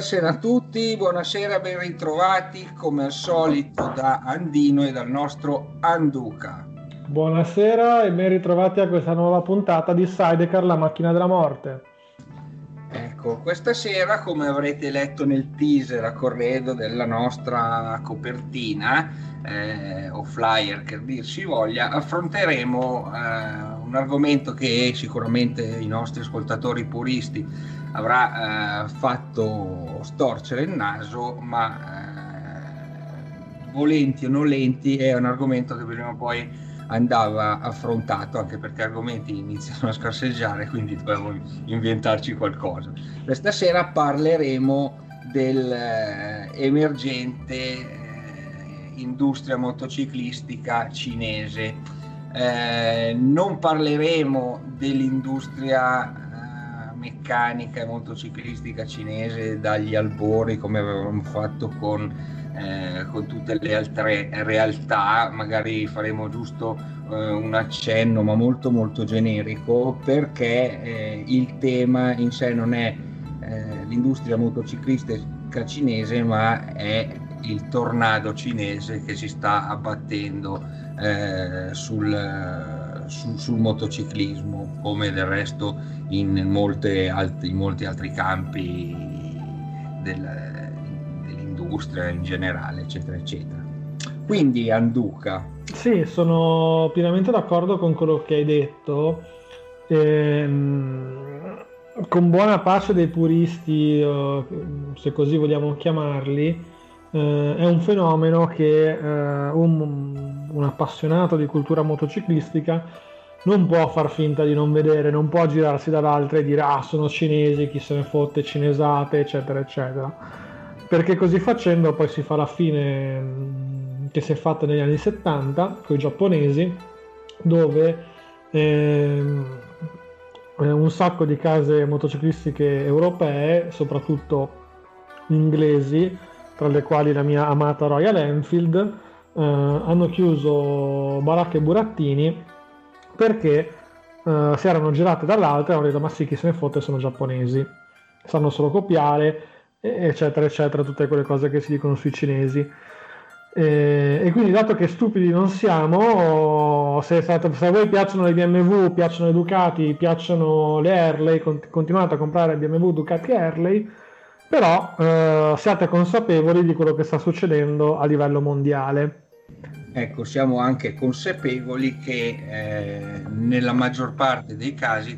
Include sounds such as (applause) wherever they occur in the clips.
Andersen a tutti, buonasera, ben ritrovati come al solito da Andino e dal nostro Anduca. Buonasera e ben ritrovati a questa nuova puntata di Sidecar, la macchina della morte. Ecco, questa sera, come avrete letto nel teaser a corredo della nostra copertina, eh, o flyer che dir si voglia, affronteremo eh, un argomento che sicuramente i nostri ascoltatori puristi avrà eh, fatto storcere il naso, ma eh, volenti o non lenti è un argomento che prima o poi andava affrontato anche perché argomenti iniziano a scarseggiare quindi dobbiamo inventarci qualcosa. Questa sera parleremo dell'emergente eh, eh, industria motociclistica cinese. Eh, non parleremo dell'industria meccanica e motociclistica cinese dagli albori come avevamo fatto con, eh, con tutte le altre realtà, magari faremo giusto eh, un accenno ma molto molto generico perché eh, il tema in sé non è eh, l'industria motociclistica cinese ma è il tornado cinese che si sta abbattendo eh, sul sul, sul motociclismo, come del resto in, alt- in molti altri campi del, dell'industria in generale, eccetera, eccetera. Quindi Anduca. Sì, sono pienamente d'accordo con quello che hai detto. Ehm, con buona pace dei puristi, se così vogliamo chiamarli, eh, è un fenomeno che eh, un, un, appassionato di cultura motociclistica non può far finta di non vedere, non può girarsi dall'altra e dire ah sono cinesi, chi se ne fotte, cinesate, eccetera, eccetera. Perché così facendo poi si fa la fine mm, che si è fatta negli anni 70 con i giapponesi, dove ehm, un sacco di case motociclistiche europee, soprattutto inglesi, tra le quali la mia amata Royal Enfield, eh, hanno chiuso baracche e burattini perché eh, si erano girate dall'altra e hanno detto ma sì chi se ne fotte sono giapponesi sanno solo copiare eccetera eccetera tutte quelle cose che si dicono sui cinesi. E, e quindi dato che stupidi non siamo se, se, a voi piacciono le BMW piacciono le Ducati piacciono le Harley continuate a comprare BMW Ducati e Harley però eh, siate consapevoli di quello che sta succedendo a livello mondiale. Ecco, siamo anche consapevoli che eh, nella maggior parte dei casi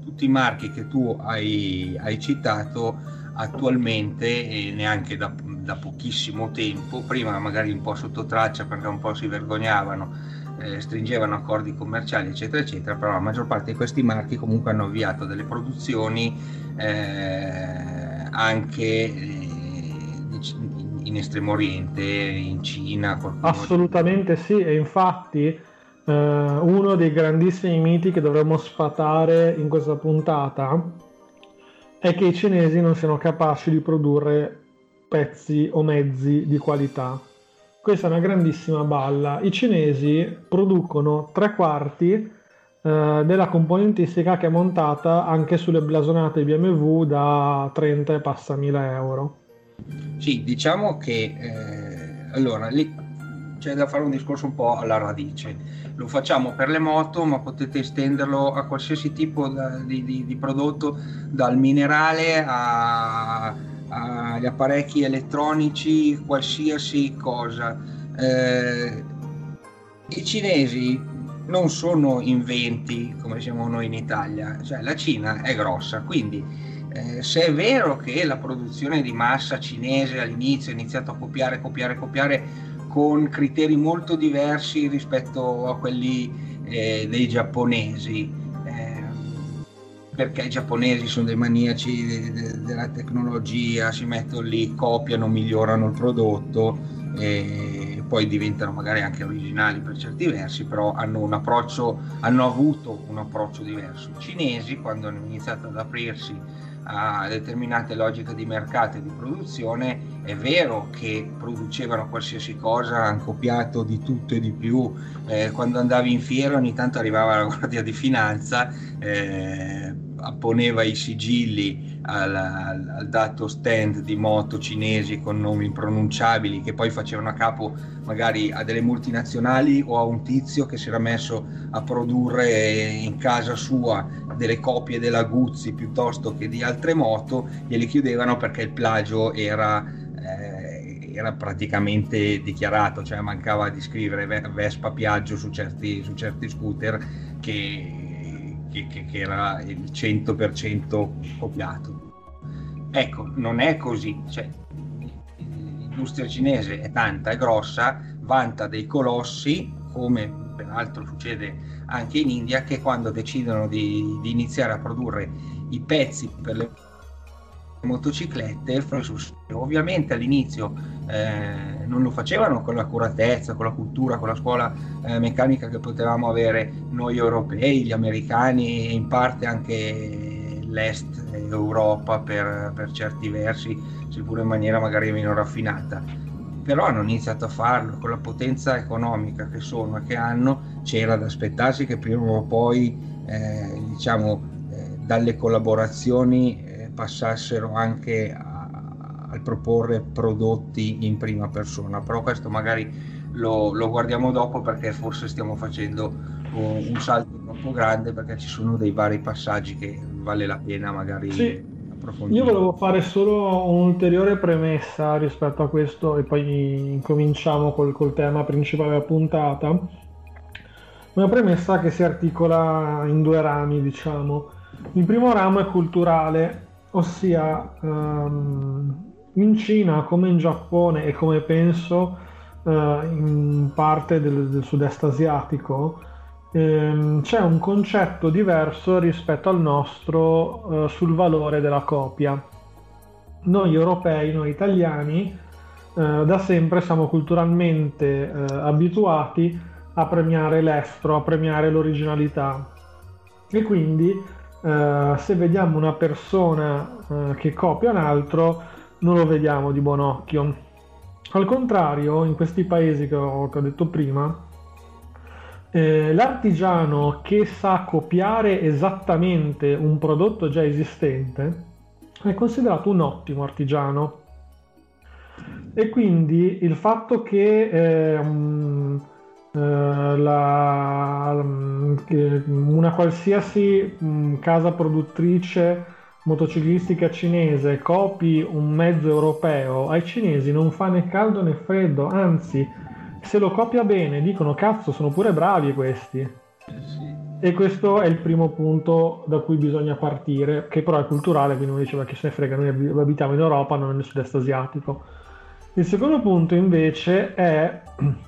tutti i marchi che tu hai, hai citato attualmente e neanche da, da, pochissimo tempo, prima magari un po' sotto traccia perché un po' si vergognavano, eh, stringevano accordi commerciali eccetera eccetera, però la maggior parte di questi marchi comunque hanno avviato delle produzioni eh, anche eh, in Estremo Oriente, in Cina. Assolutamente sì, e infatti eh, uno dei grandissimi miti che dovremmo sfatare in questa puntata è che i cinesi non siano capaci di produrre pezzi o mezzi di qualità. Questa è una grandissima balla. I cinesi producono tre quarti eh, della componentistica che è montata anche sulle blasonate BMW da 30 e passa mila euro. Sì, diciamo che eh, allora lì c'è da fare un discorso un po' alla radice. Lo facciamo per le moto, ma potete estenderlo a qualsiasi tipo di, di, di, prodotto, dal minerale agli apparecchi elettronici, qualsiasi cosa. Eh, I cinesi non sono inventi come siamo noi in Italia, cioè la Cina è grossa, quindi eh, se è vero che la produzione di massa cinese all'inizio ha iniziato a copiare, copiare, copiare con criteri molto diversi rispetto a quelli eh, dei giapponesi, eh, perché i giapponesi sono dei maniaci de- de- della tecnologia, si mettono lì, copiano, migliorano il prodotto e poi diventano magari anche originali per certi versi, però hanno un approccio, hanno avuto un approccio diverso. I cinesi, quando hanno iniziato ad aprirsi a determinate logiche di mercato e di produzione, è vero che producevano qualsiasi cosa, hanno copiato di tutto e di più, eh, quando andavi in fiera ogni tanto arrivava la guardia di finanza, eh, apponeva i sigilli al, al, al, dato stand di moto cinesi con nomi impronunciabili che poi facevano a capo magari a delle multinazionali o a un tizio che si era messo a produrre in casa sua delle copie della Guzzi piuttosto che di altre moto, glieli chiudevano perché il plagio era, eh, era praticamente dichiarato, cioè mancava di scrivere Vespa Piaggio su certi, su certi scooter che, che, che, che era il 100% copiato. Ecco, non è così, cioè, l'industria cinese è tanta, è grossa, vanta dei colossi, come peraltro succede anche in India, che quando decidono di, di iniziare a produrre i pezzi per le motociclette ovviamente all'inizio eh, non lo facevano con l'accuratezza, con la cultura, con la scuola eh, meccanica che potevamo avere noi europei, gli americani e in parte anche l'est Europa per, per certi versi, seppure in maniera magari meno raffinata. Però hanno iniziato a farlo con la potenza economica che sono e che hanno, c'era da aspettarsi che prima o poi eh, diciamo, eh, dalle collaborazioni passassero anche a, a, proporre prodotti in prima persona, però questo magari lo, lo guardiamo dopo perché forse stiamo facendo un, un salto troppo grande perché ci sono dei vari passaggi che vale la pena magari... Sì io volevo fare solo un'ulteriore premessa rispetto a questo e poi incominciamo col, col tema principale della puntata. Una premessa che si articola in due rami, diciamo. Il primo ramo è culturale, ossia um, in Cina come in Giappone e come penso uh, in parte del, del sud-est asiatico, ehm, c'è un concetto diverso rispetto al nostro eh, sul valore della copia. Noi europei, noi italiani, eh, da sempre siamo culturalmente abituati a premiare l'estro, a premiare l'originalità. E quindi eh, se vediamo una persona eh, che copia un altro, non lo vediamo di buon occhio. Al contrario, in questi paesi che ho, che ho detto prima, eh, l'artigiano che sa copiare esattamente un prodotto già esistente è considerato un ottimo artigiano. E quindi il fatto che, eh, la, una qualsiasi um, casa produttrice motociclistica cinese copi un mezzo europeo, ai cinesi non fa né caldo né freddo, anzi se lo copia bene dicono cazzo sono pure bravi questi. E questo è il primo punto da cui bisogna partire, che però è culturale, quindi uno diceva che se ne frega, noi abitiamo in Europa, non nel sud-est asiatico. Il secondo punto invece è (clears throat)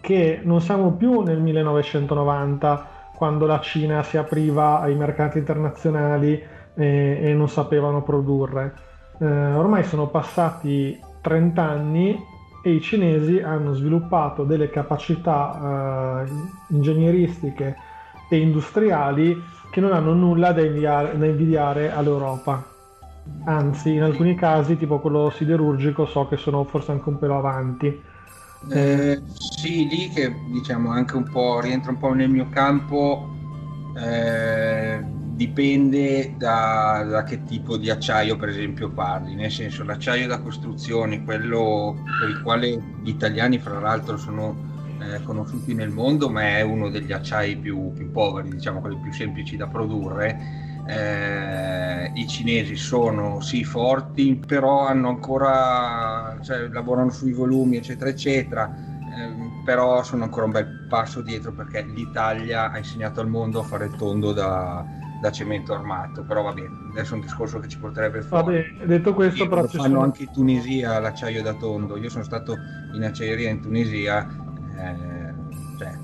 che non siamo più nel 1990, quando la Cina si apriva ai mercati internazionali e, e non sapevano produrre. Eh, ormai sono passati 30 anni e i cinesi hanno sviluppato delle capacità eh, ingegneristiche e industriali che non hanno nulla da invidiare, da invidiare all'Europa. Anzi, in alcuni casi, tipo quello siderurgico, so che sono forse anche un pelo avanti. Eh, sì, lì che diciamo anche un po' rientra un po' nel mio campo. Eh, dipende da, da, che tipo di acciaio per esempio parli, nel senso l'acciaio da costruzione, quello per il quale gli italiani fra l'altro sono eh, conosciuti nel mondo, ma è uno degli acciai più, più poveri, diciamo quelli più semplici da produrre. Eh, I cinesi sono sì forti, però hanno ancora, cioè, lavorano sui volumi, eccetera, eccetera. Eh, però sono ancora un bel passo dietro perché l'Italia ha insegnato al mondo a fare il tondo da, da cemento armato, però va bene, adesso è un discorso che ci porterebbe fuori. Vabbè, detto questo, però fanno sono... anche in Tunisia l'acciaio da tondo. Io sono stato in acciaieria in Tunisia, eh, cioè,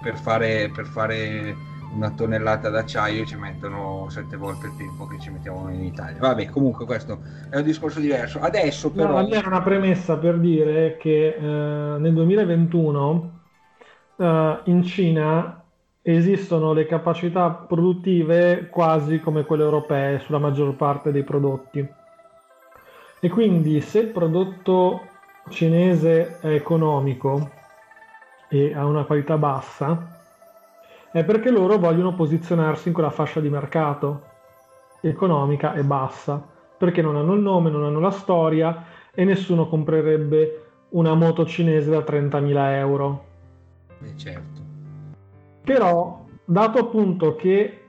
per, fare, per fare una tonnellata d'acciaio ci mettono sette volte il tempo che ci mettiamo in Italia. Vabbè, comunque questo è un discorso diverso. Adesso però... No, era una premessa per dire che eh, nel 2021 eh, in Cina esistono le capacità produttive quasi come quelle europee sulla maggior parte dei prodotti. E quindi se il prodotto cinese è economico e ha una qualità bassa, è perché loro vogliono posizionarsi in quella fascia di mercato economica e bassa, perché non hanno il nome, non hanno la storia e nessuno comprerebbe una moto cinese da 30.000 euro. Eh certo. Però, dato appunto che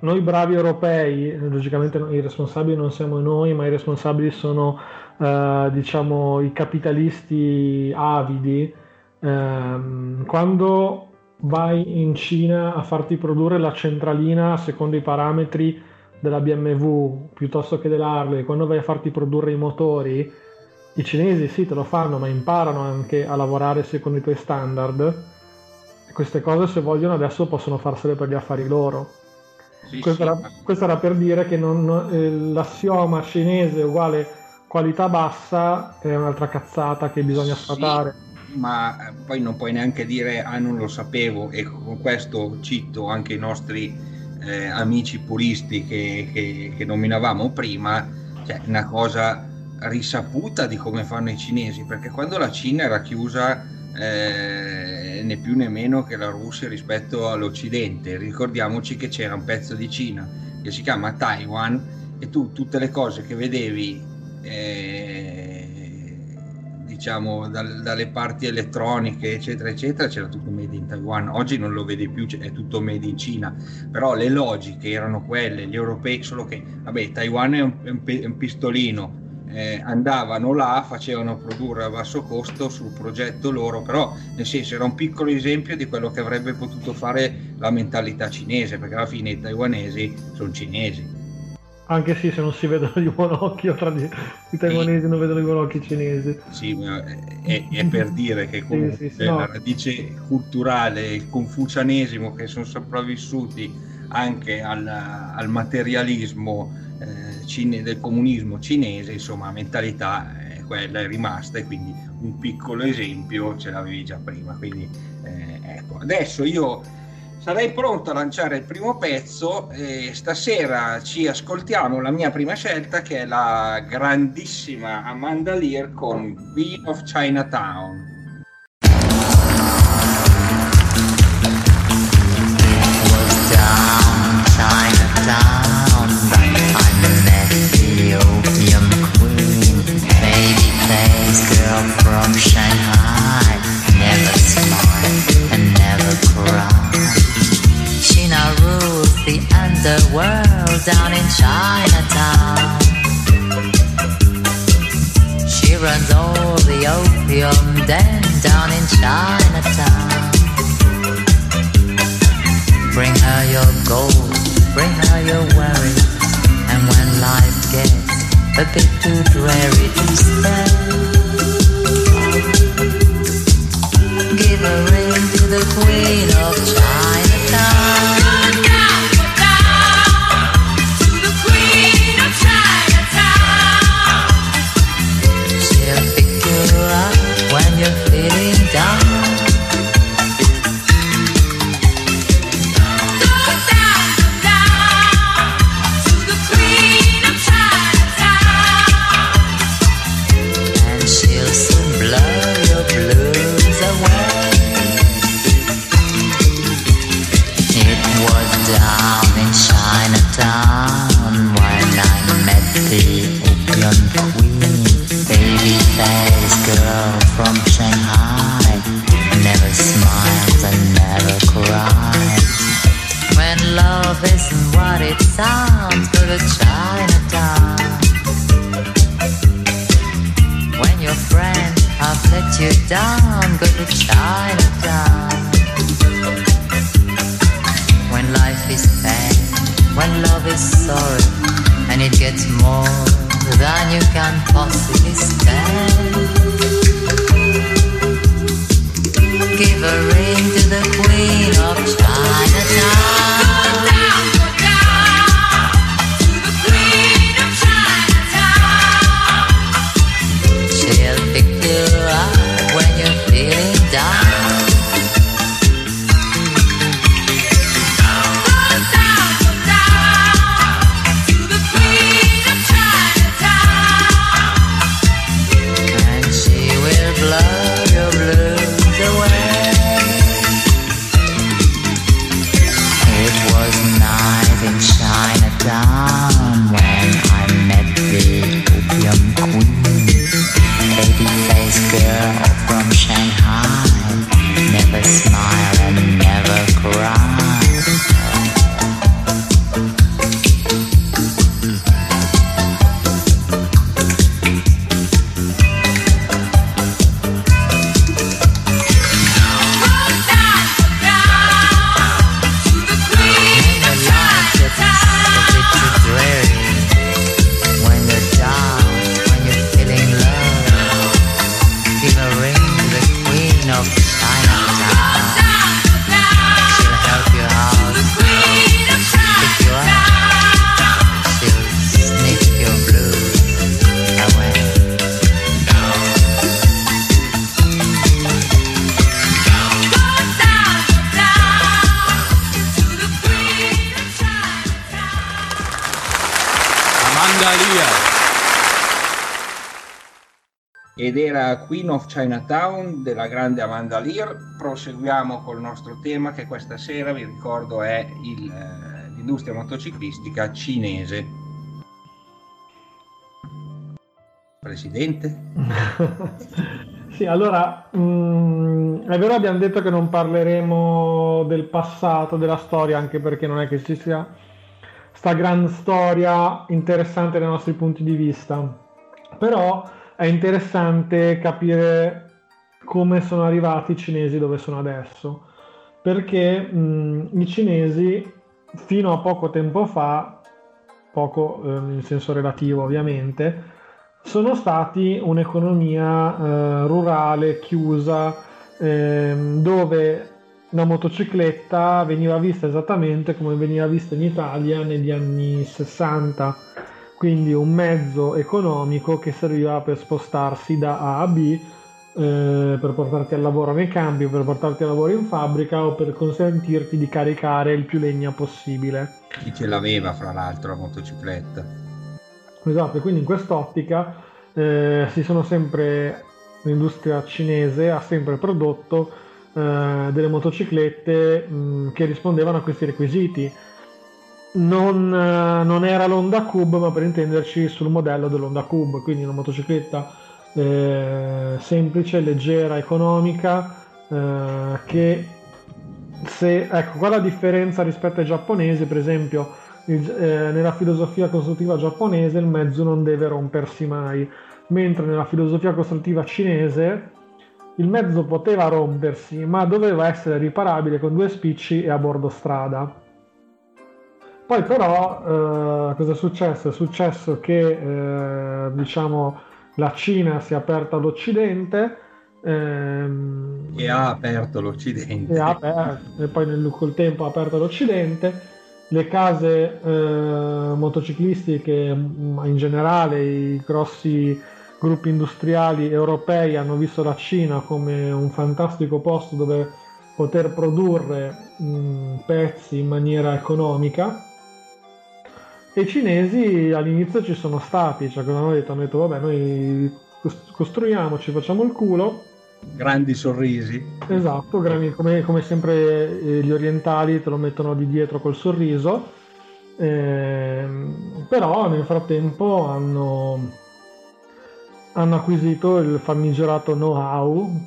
noi bravi europei, logicamente i responsabili non siamo noi, ma i responsabili sono eh, diciamo i capitalisti avidi, ehm, quando vai in Cina a farti produrre la centralina secondo i parametri della BMW piuttosto che dell'Harley, quando vai a farti produrre i motori, i cinesi sì te lo fanno, ma imparano anche a lavorare secondo i tuoi standard queste cose se vogliono adesso possono farsele per gli affari loro. Sì, questo, sì, era, questo, era, per dire che non, eh, l'assioma cinese uguale qualità bassa è un'altra cazzata che bisogna sfatare. Ma eh, poi non puoi neanche dire ah non lo sapevo e con questo cito anche i nostri eh, amici puristi che, che, che nominavamo prima, cioè una cosa risaputa di come fanno i cinesi, perché quando la Cina era chiusa eh, né più né meno che la Russia rispetto all'Occidente. Ricordiamoci che c'era un pezzo di Cina che si chiama Taiwan e tu tutte le cose che vedevi eh, diciamo dal, dalle parti elettroniche eccetera eccetera c'era tutto made in Taiwan. Oggi non lo vedi più è tutto made in Cina. Però le logiche erano quelle gli europei solo che vabbè Taiwan è un, è un pistolino. Eh, andavano là, facevano produrre a basso costo sul progetto loro, però nel senso era un piccolo esempio di quello che avrebbe potuto fare la mentalità cinese, perché alla fine i taiwanesi sono cinesi. Anche sì, se non si vedono di buon occhio tra di, i taiwanesi sì. non vedono i cinesi. Sì, ma è, è per dire che comunque sì, sì, no. la radice culturale, il confucianesimo che sono sopravvissuti anche al, al materialismo eh, cine, del comunismo cinese, insomma, mentalità è quella è rimasta e quindi un piccolo esempio ce l'avevi già prima. Quindi eh, ecco, adesso io sarei pronto a lanciare il primo pezzo e stasera ci ascoltiamo la mia prima scelta che è la grandissima Amanda Lear con Queen of Chinatown. from Shanghai never smile and never cry. Rules the underworld down in Chinatown. She runs all the opium den down in Chinatown. Bring her your gold, bring her your worry, and when life gets a bit too dreary to stay. Give a ring to the Queen of Chinatown. Queen of Chinatown della grande Amanda Lear. Proseguiamo col nostro tema che questa sera, vi ricordo, è il, eh, l'industria motociclistica cinese. Presidente? (laughs) sì, allora, mh, mm, è vero abbiamo detto che non parleremo del passato, della storia, anche perché non è che ci sia sta gran storia interessante dai nostri punti di vista. Però è interessante capire come sono arrivati i cinesi dove sono adesso, perché mh, i cinesi fino a poco tempo fa, poco eh, in senso relativo ovviamente, sono stati un'economia eh, rurale chiusa eh, dove la motocicletta veniva vista esattamente come veniva vista in Italia negli anni 60 quindi un mezzo economico che serviva per spostarsi da A a B, eh, per portarti al lavoro nei campi, per portarti al lavoro in fabbrica o per consentirti di caricare il più legna possibile. Chi ce l'aveva, fra l'altro, la motocicletta? Esatto, e quindi in quest'ottica eh, si sono sempre, l'industria cinese ha sempre prodotto eh, delle motociclette mh, che rispondevano a questi requisiti non, eh, non, era l'Honda Cube, ma per intenderci sul modello dell'Honda Cube, quindi una motocicletta eh, semplice, leggera, economica, eh, che se, ecco, qua la differenza rispetto ai giapponesi, per esempio, il, eh, nella filosofia costruttiva giapponese il mezzo non deve rompersi mai, mentre nella filosofia costruttiva cinese il mezzo poteva rompersi, ma doveva essere riparabile con due spicci e a bordo strada. Poi però eh, cosa è successo? È successo che eh, diciamo, la Cina si è aperta all'Occidente. Ehm, e ha aperto l'Occidente. E, aperto, e poi nel, col tempo ha aperto l'Occidente. Le case eh, motociclistiche mm, in generale, i grossi gruppi industriali europei hanno visto la Cina come un fantastico posto dove poter produrre mh, mm, pezzi in maniera economica e i cinesi all'inizio ci sono stati, cioè cosa hanno detto? Hanno detto vabbè noi costruiamoci, facciamo il culo. Grandi sorrisi. Esatto, grandi, come, come, sempre eh, gli orientali te lo mettono di dietro col sorriso. Eh, però nel frattempo hanno, hanno acquisito il famigerato know-how,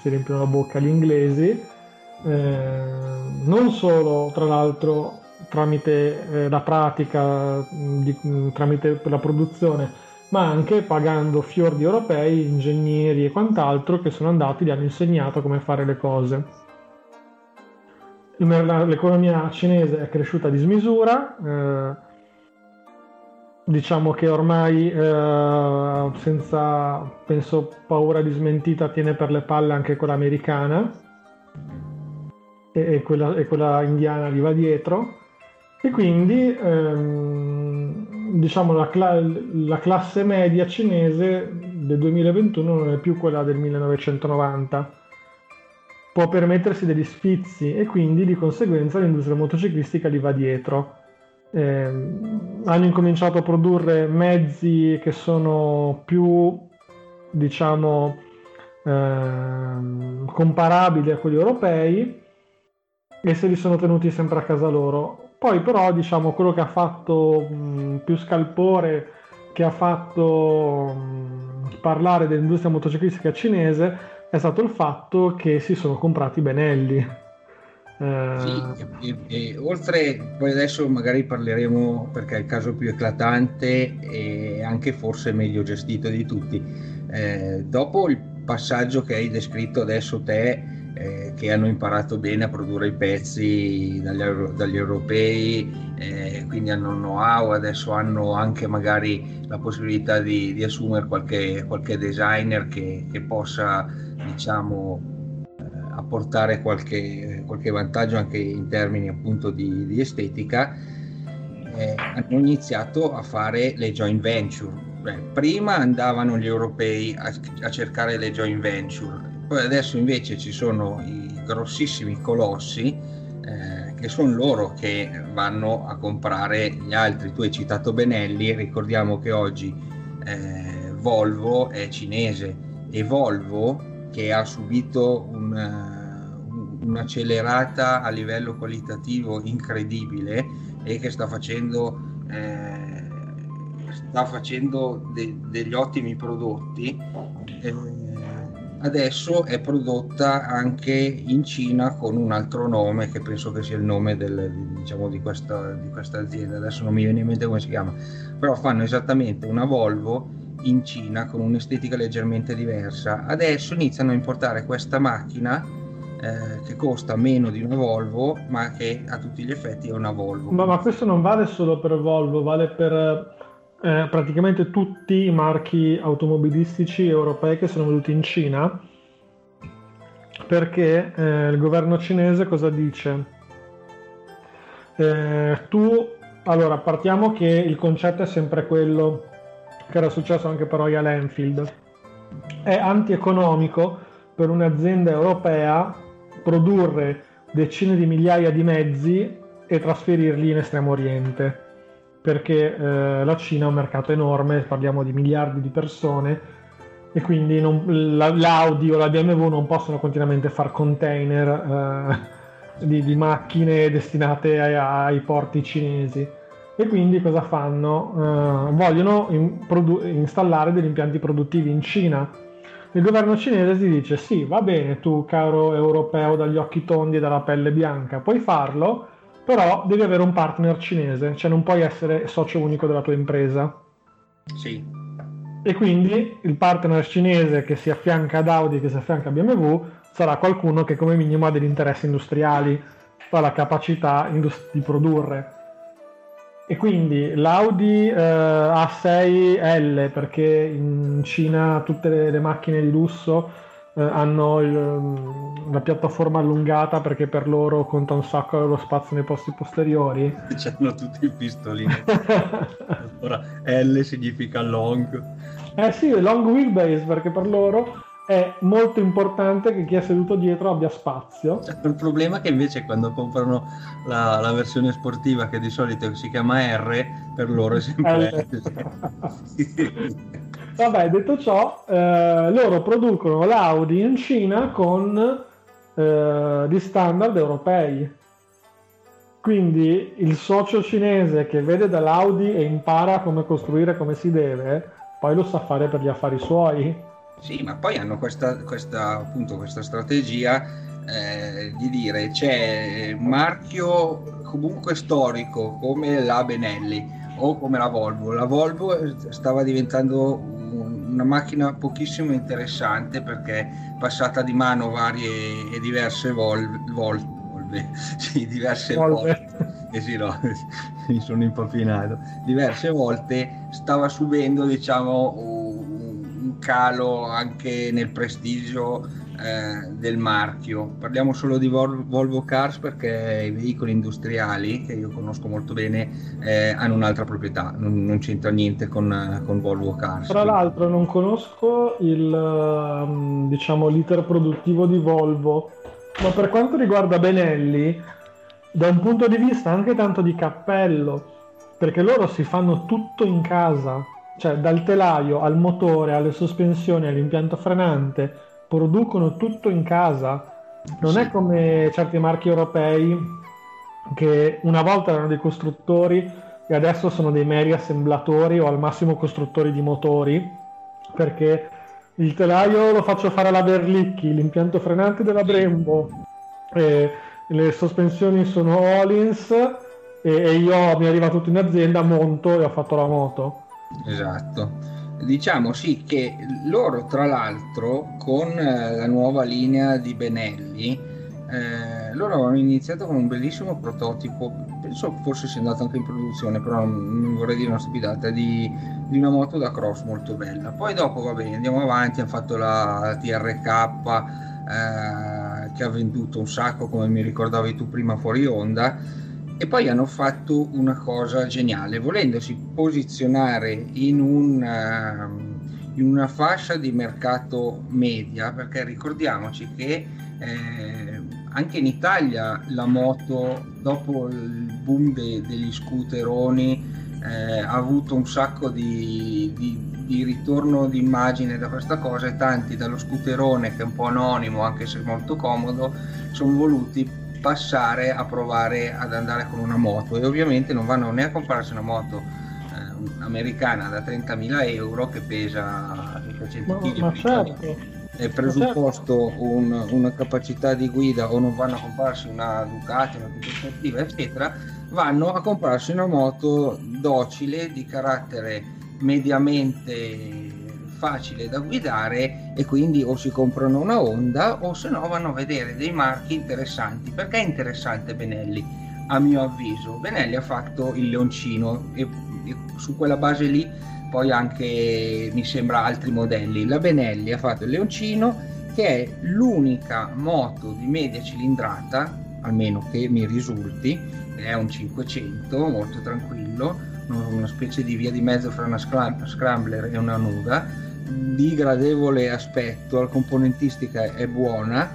si riempiono la bocca gli inglesi, eh, non solo tra l'altro tramite eh, la pratica, di, tramite la produzione, ma anche pagando fior di europei, ingegneri e quant'altro che sono andati e gli hanno insegnato come fare le cose. L'economia cinese è cresciuta a dismisura, eh, diciamo che ormai eh, senza, penso, paura di smentita tiene per le palle anche quella americana e, e, quella, e quella indiana gli va dietro e quindi ehm, diciamo la, cla- la, classe media cinese del 2021 non è più quella del 1990. Può permettersi degli sfizi e quindi di conseguenza l'industria motociclistica gli va dietro. Eh, hanno incominciato a produrre mezzi che sono più, diciamo, eh, comparabili a quelli europei e se li sono tenuti sempre a casa loro. Poi però diciamo quello che ha fatto mh, più scalpore, che ha fatto mh, parlare dell'industria motociclistica cinese è stato il fatto che si sono comprati Benelli. Eh... Sì, e, e, oltre, poi adesso magari parleremo perché è il caso più eclatante e anche forse meglio gestito di tutti. Eh, dopo il passaggio che hai descritto adesso te eh, che hanno imparato bene a produrre i pezzi dagli, dagli europei, eh, quindi hanno know-how, adesso hanno anche magari la possibilità di, di assumere qualche, qualche, designer che, che possa diciamo, eh, apportare qualche, qualche, vantaggio anche in termini appunto di, di estetica. Eh, hanno iniziato a fare le joint venture. Beh, prima andavano gli europei a, a cercare le joint venture, poi adesso invece ci sono i grossissimi colossi eh, che sono loro che vanno a comprare gli altri. Tu hai citato Benelli, ricordiamo che oggi eh, Volvo è cinese e Volvo che ha subito un, uh, un'accelerata a livello qualitativo incredibile e che sta facendo, eh, sta facendo de- degli ottimi prodotti. Eh, adesso è prodotta anche in Cina con un altro nome che penso che sia il nome del, diciamo, di, questa, di questa azienda, adesso non mi viene in mente come si chiama, però fanno esattamente una Volvo in Cina con un'estetica leggermente diversa. Adesso iniziano a importare questa macchina eh, che costa meno di una Volvo, ma che a tutti gli effetti è una Volvo. Ma, ma questo non vale solo per Volvo, vale per eh, praticamente tutti i marchi automobilistici europei che sono venuti in Cina perché eh, il governo cinese cosa dice? Eh, tu Allora, partiamo che il concetto è sempre quello che era successo anche per Royal Enfield. È antieconomico per un'azienda europea produrre decine di migliaia di mezzi e trasferirli in Estremo Oriente, perché eh, la Cina è un mercato enorme, parliamo di miliardi di persone e quindi non, la, l'Audi o la BMW non possono continuamente far container eh, di, di, macchine destinate ai, ai, porti cinesi e quindi cosa fanno? Eh, vogliono in, produ- installare degli impianti produttivi in Cina. Il governo cinese si dice sì, va bene tu caro europeo dagli occhi tondi e dalla pelle bianca, puoi farlo, però devi avere un partner cinese, cioè non puoi essere socio unico della tua impresa. Sì, e quindi il partner cinese che si affianca ad Audi, che si affianca a BMW, sarà qualcuno che come minimo ha degli interessi industriali, ha la capacità indust- di produrre. E quindi l'Audi eh, A6L, perché in Cina tutte le, le macchine di lusso eh, hanno il, mm, la piattaforma allungata perché per loro conta un sacco lo spazio nei posti posteriori. (laughs) C'hanno tutti il pistolino. (laughs) Ora L significa long. Eh sì, long wheelbase perché per loro è molto importante che chi è seduto dietro abbia spazio. Cioè, il problema è che invece quando comprano la, la, versione sportiva che di solito si chiama R, per loro è sempre L. (laughs) Vabbè, detto ciò, eh, loro producono l'Audi in Cina con eh, gli standard europei. Quindi il socio cinese che vede dall'Audi e impara come costruire come si deve, poi lo sa fare per gli affari suoi. Sì, ma poi hanno questa, questa, appunto, questa strategia eh, di dire c'è un marchio comunque storico come la Benelli o come la Volvo. La Volvo stava diventando una macchina pochissimo interessante perché passata di mano varie e diverse vol- vol- volve, (laughs) sì, diverse volte, eh sì, no, (laughs) mi sono impapinato, diverse volte stava subendo diciamo un calo anche nel prestigio eh, del marchio. Parliamo solo di Vol- Volvo Cars perché i veicoli industriali, che io conosco molto bene, eh, hanno un'altra proprietà, non, non c'entra niente con, con, Volvo Cars. Tra l'altro non conosco il, ehm, diciamo, l'iter produttivo di Volvo, ma per quanto riguarda Benelli, da un punto di vista anche tanto di cappello, perché loro si fanno tutto in casa, cioè dal telaio al motore, alle sospensioni, all'impianto frenante, producono tutto in casa. Non sì. è come certi marchi europei che una volta erano dei costruttori e adesso sono dei meri assemblatori o al massimo costruttori di motori, perché il telaio lo faccio fare alla Berlicchi, l'impianto frenante della Brembo, le sospensioni sono Olins e, e io mi arriva tutto in azienda, monto e ho fatto la moto. Esatto diciamo sì che loro tra l'altro con eh, la nuova linea di Benelli eh, loro avevano iniziato con un bellissimo prototipo. Penso forse sia andato anche in produzione però non vorrei dire una stupidata di, di, una moto da cross molto bella. Poi dopo va bene andiamo avanti hanno fatto la, TRK eh, che ha venduto un sacco come mi ricordavi tu prima fuori onda e poi hanno fatto una cosa geniale, volendosi posizionare in, un, uh, in una fascia di mercato media, perché ricordiamoci che eh, anche in Italia la moto, dopo il boom de- degli scooteroni, eh, ha avuto un sacco di, di, di ritorno d'immagine da questa cosa e tanti dallo scooterone che è un po' anonimo anche se molto comodo sono voluti passare a provare ad andare con una moto e ovviamente non vanno né a comprarsi una moto eh, americana da 30.000 euro che pesa 100 kg ma certo. è presupposto un, una capacità di guida o non vanno a comprarsi una Ducati, una sportiva eccetera vanno a comprarsi una moto docile di carattere mediamente facile da guidare e quindi o si comprano una Honda o se no vanno a vedere dei marchi interessanti. Perché è interessante Benelli? A mio avviso, Benelli ha fatto il leoncino e, e su quella base lì poi anche mi sembra altri modelli. La Benelli ha fatto il leoncino che è l'unica moto di media cilindrata, almeno che mi risulti, è un 500 molto tranquillo, una specie di via di mezzo fra una scrambler e una nuda, di gradevole aspetto, la componentistica è buona,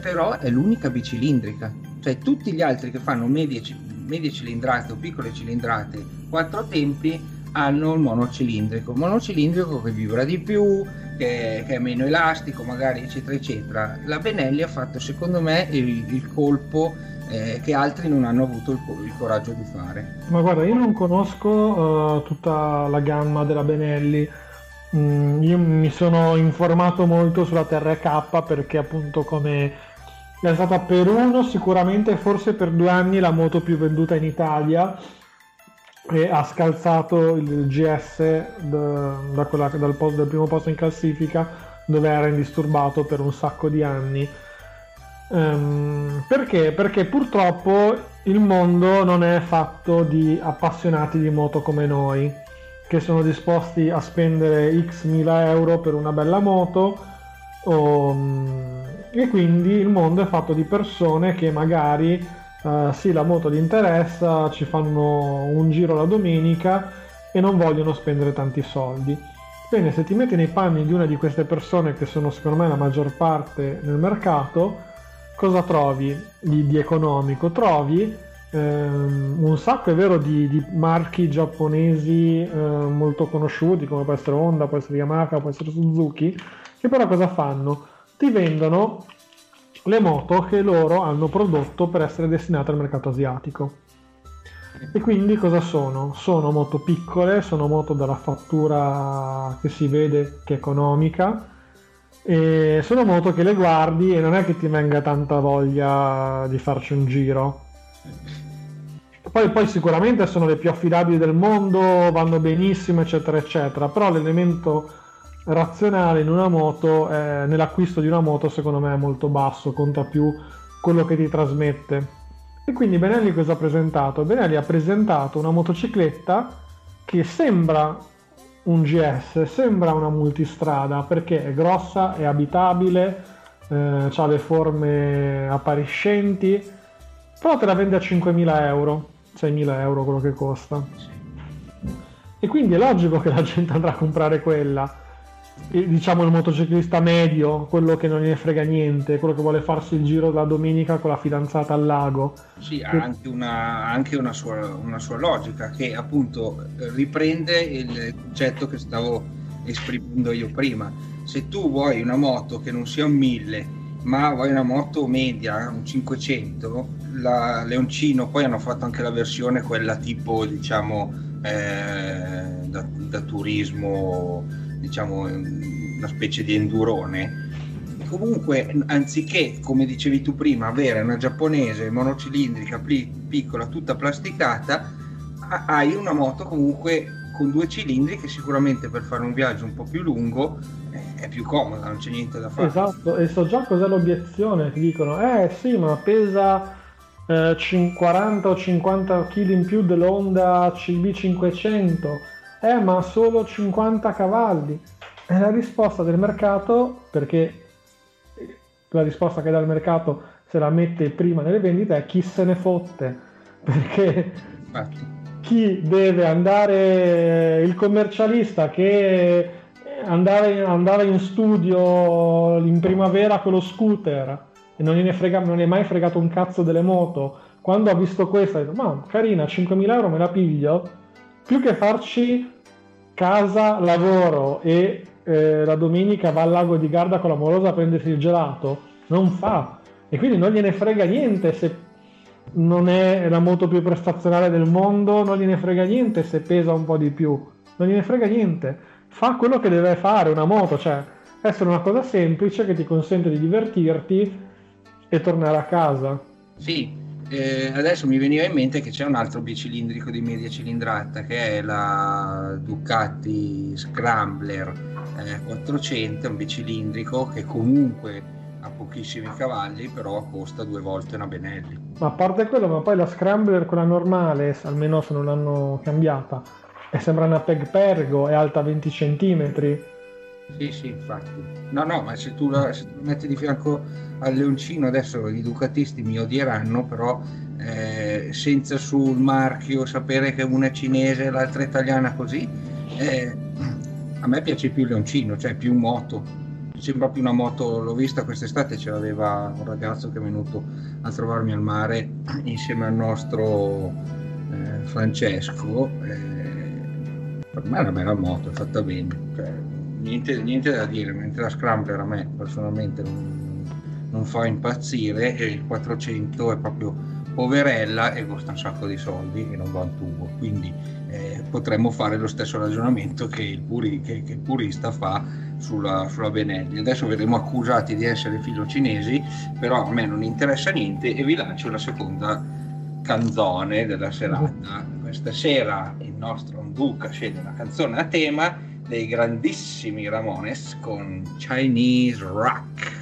però è l'unica bicilindrica, cioè tutti gli altri che fanno medie, medie cilindrate o piccole cilindrate, quattro tempi, hanno il monocilindrico, il monocilindrico che vibra di più, che, che, è meno elastico, magari eccetera eccetera. La Benelli ha fatto secondo me il, il colpo eh, che altri non hanno avuto il, il, coraggio di fare. Ma guarda, io non conosco uh, tutta la gamma della Benelli. Mm, io mi sono informato molto sulla TRK perché appunto come è stata per uno sicuramente forse per due anni la moto più venduta in Italia e ha scalzato il GS da, da quella, dal, posto, dal primo posto in classifica dove era indisturbato per un sacco di anni. Um, perché? Perché purtroppo il mondo non è fatto di appassionati di moto come noi, che sono disposti a spendere x mila euro per una bella moto, o, um, e quindi il mondo è fatto di persone che magari uh, sì, la moto gli interessa, ci fanno un giro la domenica e non vogliono spendere tanti soldi. Bene, se ti metti nei panni di una di queste persone che sono secondo me la maggior parte nel mercato, cosa trovi di, di economico? Trovi ehm, un sacco, è vero, di, di marchi giapponesi eh, molto conosciuti, come può essere Honda, può essere Yamaha, può essere Suzuki, che però cosa fanno? Ti vendono le moto che loro hanno prodotto per essere destinate al mercato asiatico. E quindi cosa sono? Sono moto piccole, sono moto dalla fattura che si vede che è economica, e sono moto che le guardi e non è che ti venga tanta voglia di farci un giro. Poi, poi sicuramente sono le più affidabili del mondo, vanno benissimo, eccetera, eccetera, però l'elemento razionale in una moto, eh, nell'acquisto di una moto, secondo me è molto basso, conta più quello che ti trasmette. E quindi Benelli cosa ha presentato? Benelli ha presentato una motocicletta che sembra un GS, sembra una multistrada perché è grossa, è abitabile, eh, ha le forme appariscenti, però te la vende a 5.000 euro, 6.000 euro quello che costa. E quindi è logico che la gente andrà a comprare quella diciamo il motociclista medio, quello che non ne frega niente, quello che vuole farsi il giro la domenica con la fidanzata al lago. Sì, ha anche, una, anche una, sua, una, sua, logica che appunto riprende il concetto che stavo esprimendo io prima. Se tu vuoi una moto che non sia un 1000 ma vuoi una moto media, un 500, la Leoncino poi hanno fatto anche la versione quella tipo diciamo eh, da, da turismo diciamo una specie di endurone. Comunque anziché come dicevi tu prima avere una giapponese monocilindrica piccola tutta plasticata hai una moto comunque con due cilindri che sicuramente per fare un viaggio un po' più lungo è più comoda non c'è niente da fare. Esatto e so già cos'è l'obiezione ti dicono eh sì ma pesa eh, 40 o 50 kg in più dell'Honda CB500 eh ma solo 50 cavalli. È la risposta del mercato perché la risposta che dà il mercato se la mette prima nelle vendite è chi se ne fotte (laughs) perché chi deve andare il commercialista che andava in, andava in studio in primavera con lo scooter e non gliene frega, non è mai fregato un cazzo delle moto quando ha visto questa ha detto ma carina 5.000 euro me la piglio più che farci casa, lavoro e eh, la domenica va al lago di Garda con l'amorosa a prendersi il gelato, non fa. E quindi non gliene frega niente se non è la moto più prestazionale del mondo, non gliene frega niente se pesa un po' di più, non gliene frega niente. Fa quello che deve fare una moto, cioè essere una cosa semplice che ti consente di divertirti e tornare a casa. Sì, eh, adesso mi veniva in mente che c'è un altro bicilindrico di media cilindrata che è la Ducati Scrambler eh, 400, un bicilindrico che comunque ha pochissimi cavalli, però costa due volte una Benelli. Ma a parte quello, ma poi la Scrambler, quella normale, almeno se non l'hanno cambiata, e sembra una Peg Pergo, è alta 20 cm. Sì, sì, infatti. No, no, ma se tu, la, se tu metti di fianco al leoncino, adesso i ducatisti mi odieranno, però eh, senza sul marchio sapere che una è cinese e l'altra è italiana così, eh, a me piace più il leoncino, cioè più moto. Sembra più una moto, l'ho vista quest'estate, ce l'aveva un ragazzo che è venuto a trovarmi al mare insieme al nostro eh, Francesco. Per me è una bella moto, è fatta bene. Cioè, niente, niente, da dire, mentre la Scrambler a me personalmente non, non fa impazzire e il 400 è proprio poverella e costa un sacco di soldi e non va un tubo. Quindi eh, potremmo fare lo stesso ragionamento che il, puri, che, che il purista fa sulla, sulla, Benelli. Adesso verremo accusati di essere filo cinesi, però a me non interessa niente e vi lancio la seconda canzone della serata. Questa sera il nostro Duca sceglie una canzone a tema dei grandissimi Ramones con Chinese Rock.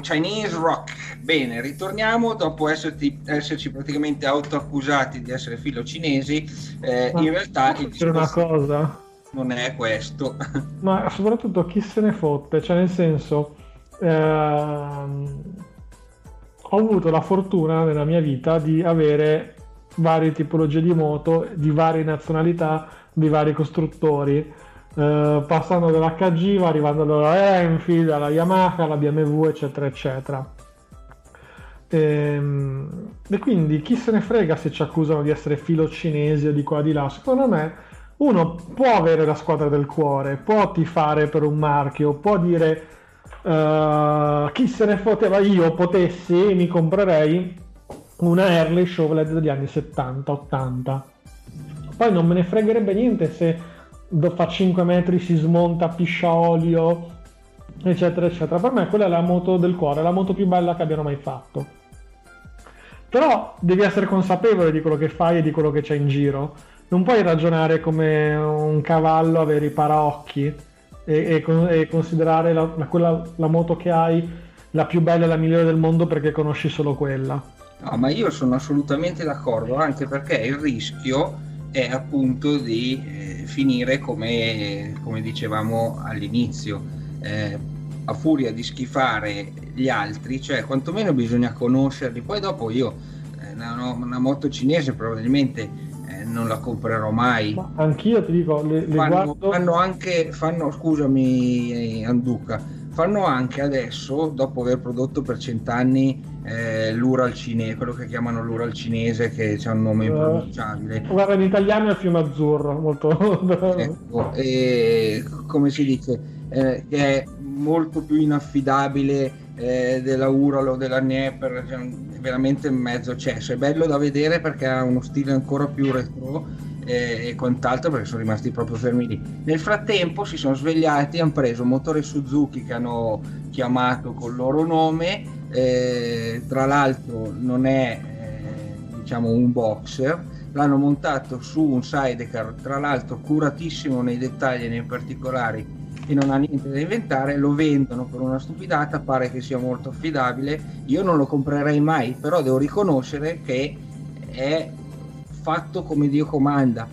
Con Chinese Rock. Bene, ritorniamo dopo esserti, esserci praticamente autoaccusati di essere filo cinesi. Eh, in realtà il una cosa. non è questo. (laughs) Ma soprattutto chi se ne fotte, cioè nel senso, ehm, ho avuto la fortuna nella mia vita di avere varie tipologie di moto, di varie nazionalità, di vari costruttori eh, passando dall'HG, arrivando alla Enfield, alla Yamaha, alla BMW, eccetera, eccetera. E, ehm, e, quindi chi se ne frega se ci accusano di essere filo cinesi o di qua di là? Secondo me uno può avere la squadra del cuore, può tifare per un marchio, può dire uh, chi se ne fotteva io potessi mi comprerei una Harley Chevrolet degli anni 70-80. Poi non me ne fregherebbe niente se fa 5 metri, si smonta, piscia olio, eccetera, eccetera. Per me quella è la moto del cuore, la moto più bella che abbiano mai fatto. Però devi essere consapevole di quello che fai e di quello che c'è in giro. Non puoi ragionare come un cavallo, avere i paraocchi e, e, e considerare la, quella, la moto che hai la più bella e la migliore del mondo perché conosci solo quella. No, ma io sono assolutamente d'accordo, anche perché il rischio è appunto di eh, finire come, come, dicevamo all'inizio, eh, a furia di schifare gli altri, cioè quantomeno bisogna conoscerli, poi dopo io, eh, una, una moto cinese probabilmente eh, non la comprerò mai. Ma anch'io ti dico, le, le fanno, guardo... fanno anche, fanno, scusami Anduca, fanno anche adesso, dopo aver prodotto per cent'anni eh, l'Ural cinese, quello che chiamano l'Ural cinese, che c'è un nome impronunciabile. Guarda, in italiano è Fiume Azzurro, molto... (laughs) ecco, e, come si dice, eh, che è molto più inaffidabile eh, della Ural o della Dnieper, cioè, veramente in mezzo cesso. È bello da vedere perché ha uno stile ancora più retro eh, e quant'altro perché sono rimasti proprio fermi lì. Nel frattempo si sono svegliati, hanno preso un motore Suzuki che hanno chiamato col loro nome, eh, tra l'altro non è eh, diciamo un boxer, l'hanno montato su un sidecar, tra l'altro curatissimo nei dettagli e nei particolari e non ha niente da inventare, lo vendono per una stupidata, pare che sia molto affidabile, io non lo comprerei mai, però devo riconoscere che è fatto come Dio comanda.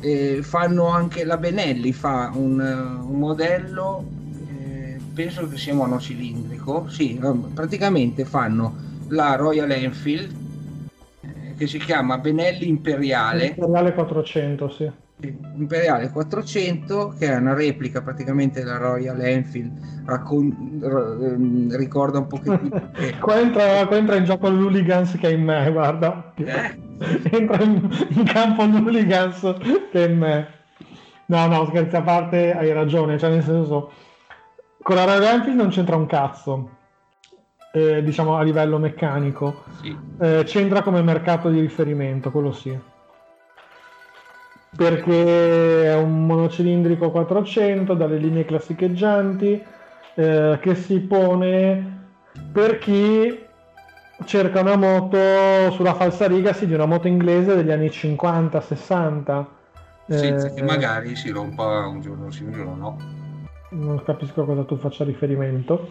Eh, fanno anche la Benelli, fa un, un modello, eh, penso che sia monocilindrico, sì, praticamente fanno la Royal Enfield eh, che si chiama Benelli Imperiale. Imperiale 400, sì Imperiale 400 che è una replica praticamente della Royal Enfield raccon- r- ehm, ricorda un pochettino (laughs) che... qua, entra, qua entra in gioco l'Hooligans che è in me guarda eh? entra in, in campo l'Hooligans che è in me no no scherzi a parte hai ragione cioè nel senso con la Royal Enfield non c'entra un cazzo eh, diciamo a livello meccanico. Sì. eh, c'entra come mercato di riferimento quello sì. Perché è un monocilindrico 400 dalle linee classicheggianti eh, che si pone per chi cerca una moto sulla falsariga sì, di una moto inglese degli anni 50-60 senza eh, che magari si rompa un giorno sì un giorno no non capisco a cosa tu faccia riferimento.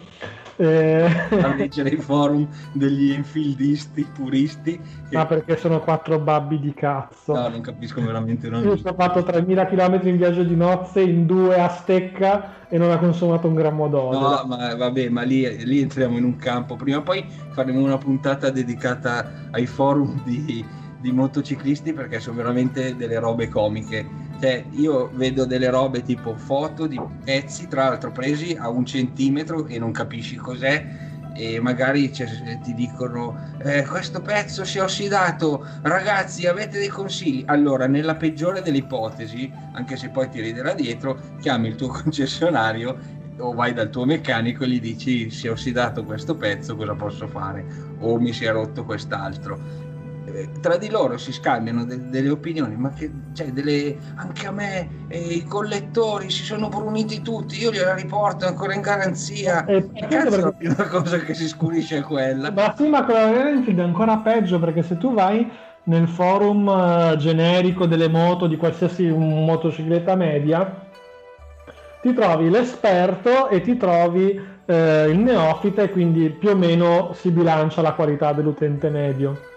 Eh... A leggere i forum degli infieldisti puristi. Che... Ah, perché sono quattro babbi di cazzo. No, non capisco veramente. Non Io ho fatto 3000 km in viaggio di nozze in due a stecca e non ha consumato un grammo d'olio. No, ma vabbè, ma lì, lì entriamo in un campo. Prima o poi faremo una puntata dedicata ai forum di, di motociclisti perché sono veramente delle robe comiche. Cioè, io vedo delle robe tipo foto di pezzi, tra l'altro presi a un centimetro e non capisci cos'è e magari ti dicono eh, questo pezzo si è ossidato ragazzi avete dei consigli? Allora nella peggiore delle ipotesi anche se poi ti riderà dietro chiami il tuo (laughs) concessionario o vai dal tuo meccanico e gli dici si è ossidato questo pezzo cosa posso fare? O mi si è rotto quest'altro. eh, tra di loro si scambiano de- delle opinioni, ma che cioè, delle, anche a me eh, i collettori si sono bruniti tutti, io gliela riporto ancora in garanzia. E eh, cazzo perché... una cosa che si scurisce è quella. Ma sì, ma con la Renfield è ancora peggio perché se tu vai nel forum uh, generico delle moto di qualsiasi motocicletta media ti trovi l'esperto e ti trovi eh, il neofita e quindi più o meno si bilancia la qualità dell'utente medio.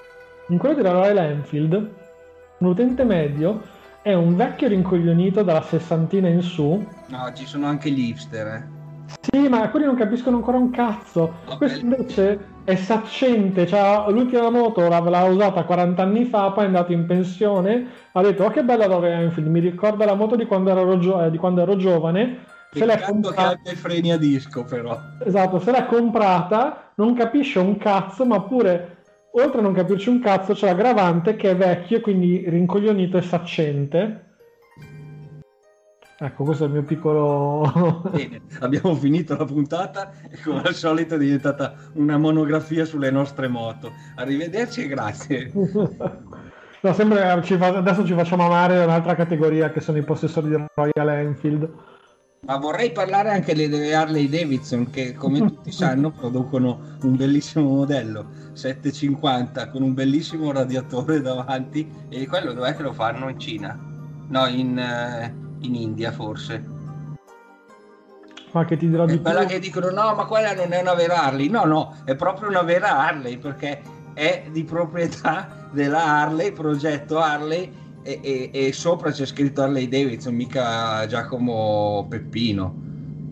In quello della Royal Enfield, un utente medio è un vecchio rincoglionito dalla sessantina in su. No, ci sono anche gli hipster, eh. Sì, ma quelli non capiscono ancora un cazzo. Okay. Questo invece è saccente, cioè, l'ultima moto l'ha usata 40 anni fa, poi è andato in pensione, ha detto oh che bella Royal Enfield, mi ricorda la moto di quando ero, gio- eh, di quando ero giovane. Se l'è comprata... che i freni a disco però. Esatto, se l'ha comprata, non capisce un cazzo, ma pure oltre a non capirci un cazzo, c'è l'aggravante che è vecchio, quindi rincoglionito e saccente. Ecco, questo è il mio piccolo... (laughs) Bene, abbiamo finito la puntata e come al solito è diventata una monografia sulle nostre moto. Arrivederci e grazie. (laughs) no, sembra ci fa... adesso ci facciamo amare un'altra categoria che sono i possessori di Royal Enfield. Ma vorrei parlare anche delle Harley Davidson che come tutti (laughs) sanno producono un bellissimo modello 750 con un bellissimo radiatore davanti e quello dov'è che lo fanno in Cina? No, in, uh, in India forse. Ma che ti dirò di quella più? che dicono no, ma quella non è una vera Harley. No, no, è proprio una vera Harley perché è di proprietà della Harley, progetto Harley e, e, e sopra c'è scritto Harley Davidson, mica Giacomo Peppino.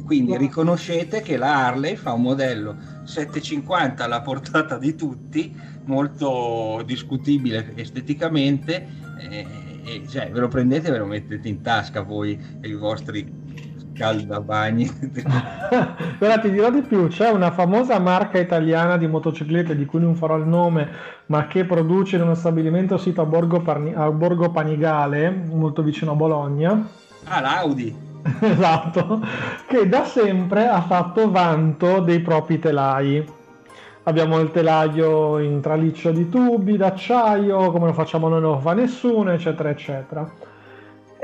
Quindi riconoscete che la Harley fa un modello 750 alla portata di tutti, molto discutibile esteticamente, e, e cioè, ve lo prendete e ve lo mettete in tasca voi e i vostri scaldabagni. Ora (laughs) ti dirò di più, c'è una famosa marca italiana di motociclette di cui non farò il nome, ma che produce in uno stabilimento sito a Borgo, Parni- a Borgo Panigale, molto vicino a Bologna. Ah, l'Audi. (laughs) esatto, che da sempre ha fatto vanto dei propri telai. Abbiamo il telaio in traliccio di tubi d'acciaio, come lo facciamo noi non lo fa nessuno, eccetera, eccetera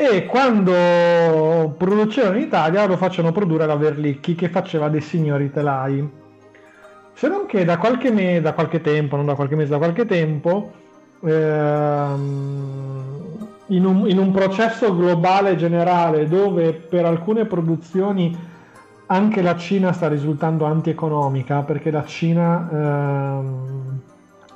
e quando producevano in Italia lo facevano produrre la Verlicchi che faceva dei signori telai. Se non che da qualche, me- da qualche tempo, non da qualche mese, da qualche tempo, ehm, in, un, in un processo globale generale dove per alcune produzioni anche la Cina sta risultando antieconomica perché la Cina ehm,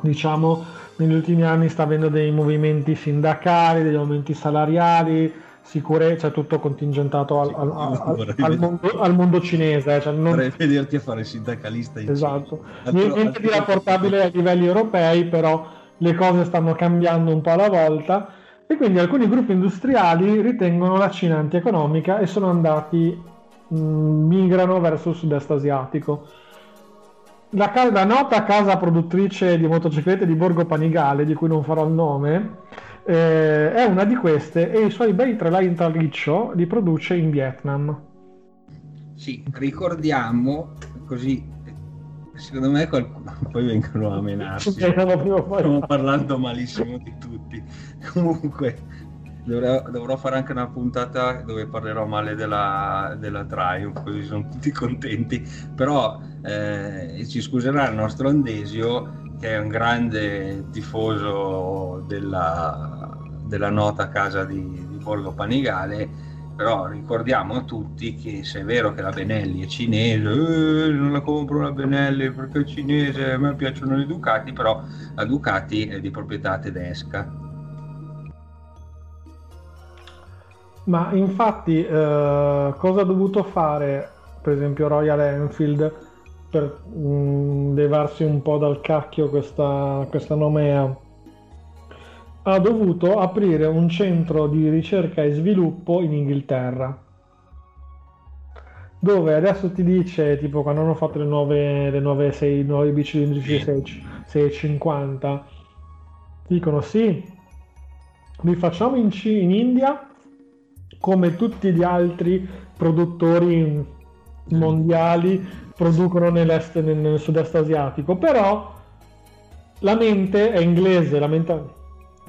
diciamo negli ultimi anni sta avendo dei movimenti sindacali, degli aumenti salariali, sicurezza, cioè tutto contingentato al, al, al, al mondo, mondo, cinese. Cioè non... Vorrei vederti a fare sindacalista in Esatto, Cina. niente di rapportabile a livelli europei, però le cose stanno cambiando un po' alla volta e quindi alcuni gruppi industriali ritengono la Cina antieconomica e sono andati, mh, migrano verso il sud-est asiatico la, la, nota casa produttrice di motociclette di Borgo Panigale, di cui non farò il nome, eh, è una di queste e i suoi bei trelai in traliccio li produce in Vietnam. Sì, ricordiamo così, secondo me qualcuno (laughs) poi vengono a menarsi. Stiamo parlando malissimo di tutti. Comunque, Dovrò, dovrò, fare anche una puntata dove parlerò male della, della Triumph, così sono tutti contenti. Però eh, ci scuserà il nostro Andesio, che è un grande tifoso della, della nota casa di, di Borgo Panigale. Però ricordiamo a tutti che se è vero che la Benelli è cinese, eh, non la compro la Benelli perché è cinese, a me piacciono le Ducati, però la Ducati è di proprietà tedesca Ma infatti eh, cosa ha dovuto fare per esempio Royal Enfield per mh, mm, levarsi un po' dal cacchio questa, questa nomea? Ha dovuto aprire un centro di ricerca e sviluppo in Inghilterra dove adesso ti dice tipo quando hanno fatto le nuove, le nuove, 6, nuove bici cilindrici 650 dicono sì li facciamo in, C- in India come tutti gli altri produttori mondiali producono nell'est, nel, nel sud-est asiatico, però la mente è inglese, la mente...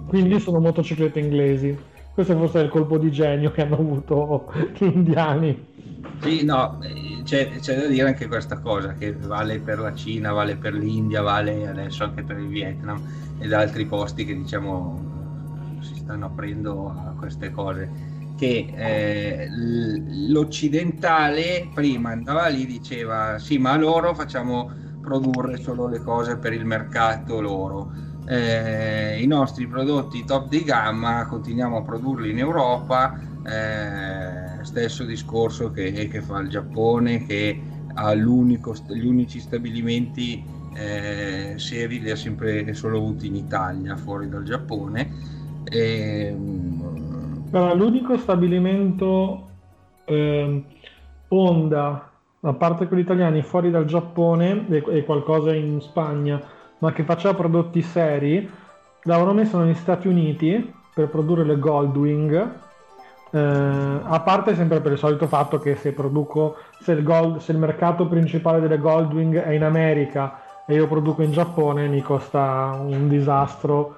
quindi sono motociclette inglesi. Questo forse è il colpo di genio che hanno avuto gli indiani. Sì, no, c'è, c'è, da dire anche questa cosa, che vale per la Cina, vale per l'India, vale adesso anche per il Vietnam ed altri posti che diciamo si stanno aprendo a queste cose che eh, l'occidentale prima andava lì e diceva sì ma loro facciamo produrre solo le cose per il mercato loro. Eh, i nostri prodotti top di gamma continuiamo a produrli in Europa. Eh, stesso discorso che, che, fa il Giappone che ha gli unici stabilimenti eh, seri li ha sempre solo avuti in Italia fuori dal Giappone. E, allora, l'unico stabilimento eh, Honda, a parte quelli italiani, fuori dal Giappone e, qualcosa in Spagna, ma che faceva prodotti seri, l'avevano messo negli Stati Uniti per produrre le Goldwing. Eh, a parte sempre per il solito fatto che se produco, se il, gold, se il mercato principale delle Goldwing è in America e io produco in Giappone, mi costa un disastro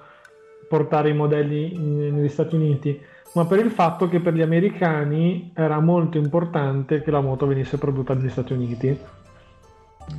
portare i modelli negli Stati Uniti ma per il fatto che per gli americani era molto importante che la moto venisse prodotta negli Stati Uniti.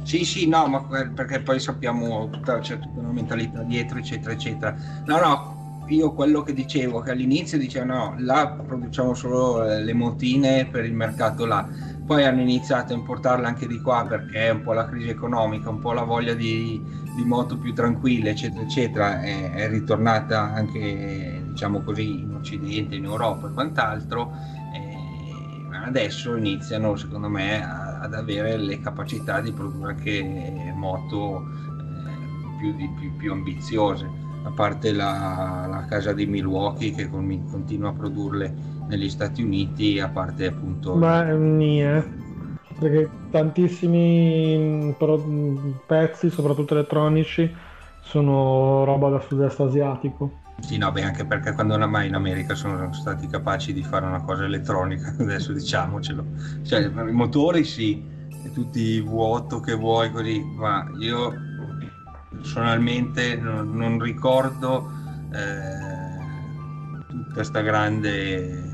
Sì, sì, no, ma perché poi sappiamo tutta, c'è tutta una mentalità dietro, eccetera, eccetera. No, no, io quello che dicevo, che all'inizio dicevano no, là produciamo solo le motine per il mercato là, poi hanno iniziato a importarle anche di qua perché è un po' la crisi economica, un po' la voglia di, di moto più tranquille, eccetera, eccetera, è, è ritornata anche diciamo così, in Occidente, in Europa e quant'altro, eh, adesso iniziano secondo me a, ad avere le capacità di produrre anche moto eh, più, di, più, più, ambiziose, a parte la, la, casa di Milwaukee che con, continua a produrle negli Stati Uniti, a parte appunto... Ma nie perché tantissimi pezzi, soprattutto elettronici, sono roba da sud-est asiatico. Sì, no, beh, anche perché quando mai in America sono stati capaci di fare una cosa elettronica, (laughs) adesso diciamocelo. Cioè, i motori sì, tutti V8 che vuoi così, ma io personalmente non, non ricordo eh, tutta questa grande...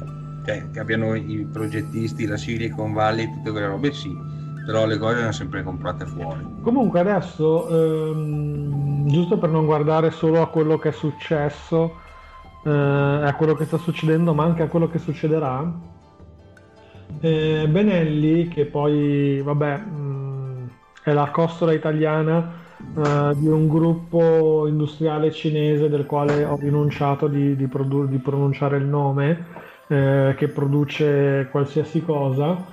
Cioè, che abbiano i progettisti, la Silicon Valley, tutte quelle robe sì, però le cose le hanno sempre comprate fuori. Comunque adesso, ehm, giusto per non guardare solo a quello che è successo, eh, a quello che sta succedendo, ma anche a quello che succederà, eh, Benelli, che poi, vabbè, mh, mm, è la costola italiana eh, di un gruppo industriale cinese del quale ho rinunciato di, di, produ- di pronunciare il nome, eh, che produce qualsiasi cosa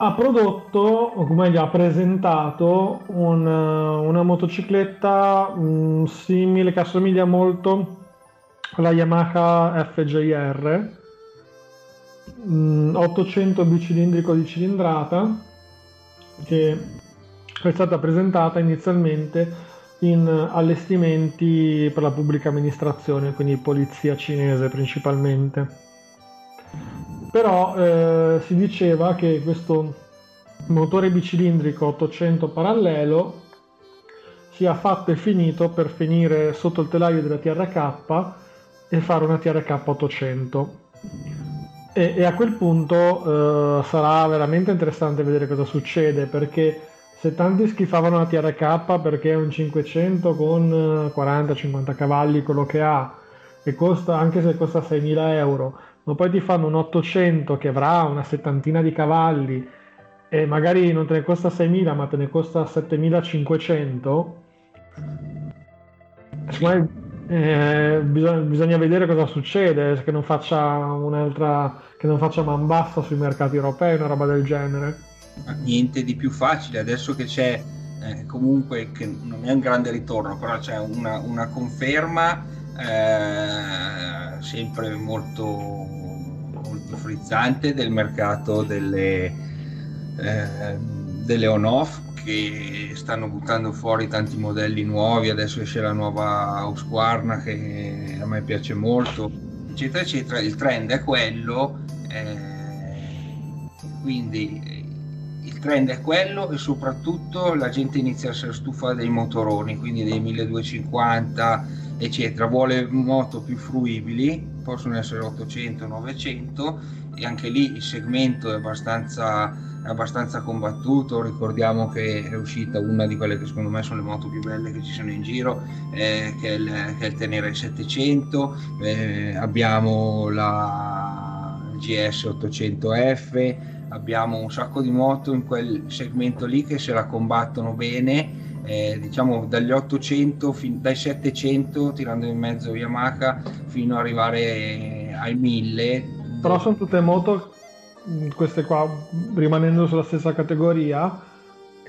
ha prodotto, o meglio ha presentato un, una motocicletta mh, mm, simile, che assomiglia molto alla Yamaha FJR, mh, 800 bicilindrico di cilindrata, che è stata presentata inizialmente in allestimenti per la pubblica amministrazione, quindi polizia cinese principalmente però eh, si diceva che questo motore bicilindrico 800 parallelo sia fatto e finito per finire sotto il telaio della TRK e fare una TRK 800 e, e a quel punto eh, sarà veramente interessante vedere cosa succede perché se tanti schifavano la TRK perché è un 500 con 40-50 cavalli quello che ha e costa anche se costa 6.000 euro ma poi ti fanno un 800 che avrà una settantina di cavalli e magari non te ne costa 6.000 ma te ne costa 7.500 eh, bisogna, bisogna, vedere cosa succede che non faccia un'altra che non faccia man bassa sui mercati europei una roba del genere. Niente di più facile. Adesso che c'è eh, comunque che non è un grande ritorno però c'è una, una conferma eh, sempre molto, molto frizzante del mercato delle, eh, delle on-off che stanno buttando fuori tanti modelli nuovi, adesso esce la nuova Husqvarna che a me piace molto, eccetera, eccetera. Il trend è quello, eh, quindi il trend è quello e soprattutto la gente inizia a essere stufa dei motoroni, quindi dei 1250 eccetera, vuole moto più fruibili, possono essere 800, 900 e anche lì il segmento è abbastanza, è abbastanza combattuto, ricordiamo che è uscita una di quelle che secondo me sono le moto più belle che ci sono in giro, eh, che, è il, che, è il, Tenere 700, eh, abbiamo la GS 800F, abbiamo un sacco di moto in quel segmento lì che se la combattono bene eh, diciamo dagli 800 fin, dai 700 tirando in mezzo Yamaha fino ad arrivare ai 1000 però sono tutte moto mm, queste qua rimanendo sulla stessa categoria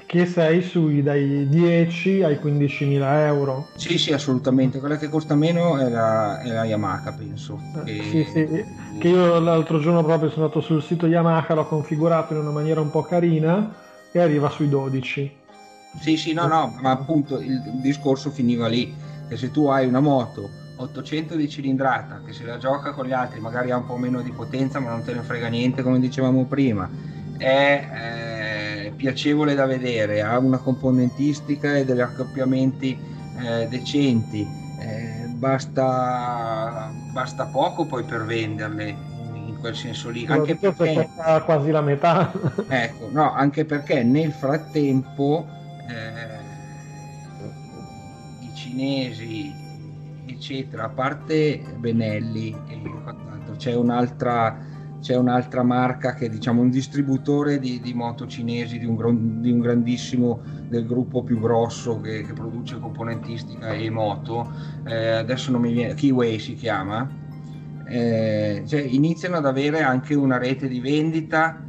che sei sui dai 10 ai 15.000 euro. Sì sì assolutamente. Quella che costa meno è la, è la Yamaha penso. Eh, che... Sì, sì. che io l'altro giorno proprio sono andato sul sito Yamaha l'ho configurato in una maniera un po' carina e arriva sui 12 sì, sì, no, no, ma appunto il, discorso finiva lì, che se tu hai una moto 800 di cilindrata, che se la gioca con gli altri magari ha un po' meno di potenza, ma non te ne frega niente, come dicevamo prima, è eh, piacevole da vedere, ha una componentistica e degli accoppiamenti eh, decenti, eh, basta, basta poco poi per venderle in quel senso lì. Anche perché quasi la metà. ecco, no, anche perché nel frattempo eh, i cinesi, eccetera, a parte Benelli e c'è un'altra c'è un'altra marca che è diciamo un distributore di, di moto cinesi di un, di un, grandissimo del gruppo più grosso che, che produce componentistica e moto. Eh, adesso non mi viene Keyway si chiama. Eh, cioè, iniziano ad avere anche una rete di vendita,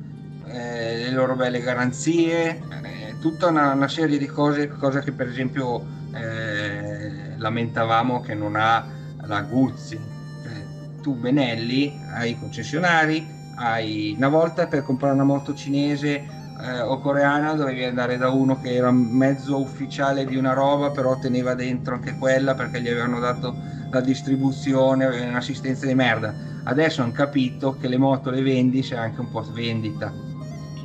eh, le loro belle garanzie, eh, tutta una, una, serie di cose, cosa che per esempio eh, lamentavamo che non ha la Guzzi. Cioè, tu Benelli hai i concessionari, hai una volta per comprare una moto cinese eh, o coreana dovevi andare da uno che era mezzo ufficiale di una roba però teneva dentro anche quella perché gli avevano dato la distribuzione, un'assistenza di merda. Adesso hanno capito che le moto le vendi se anche un po' vendita.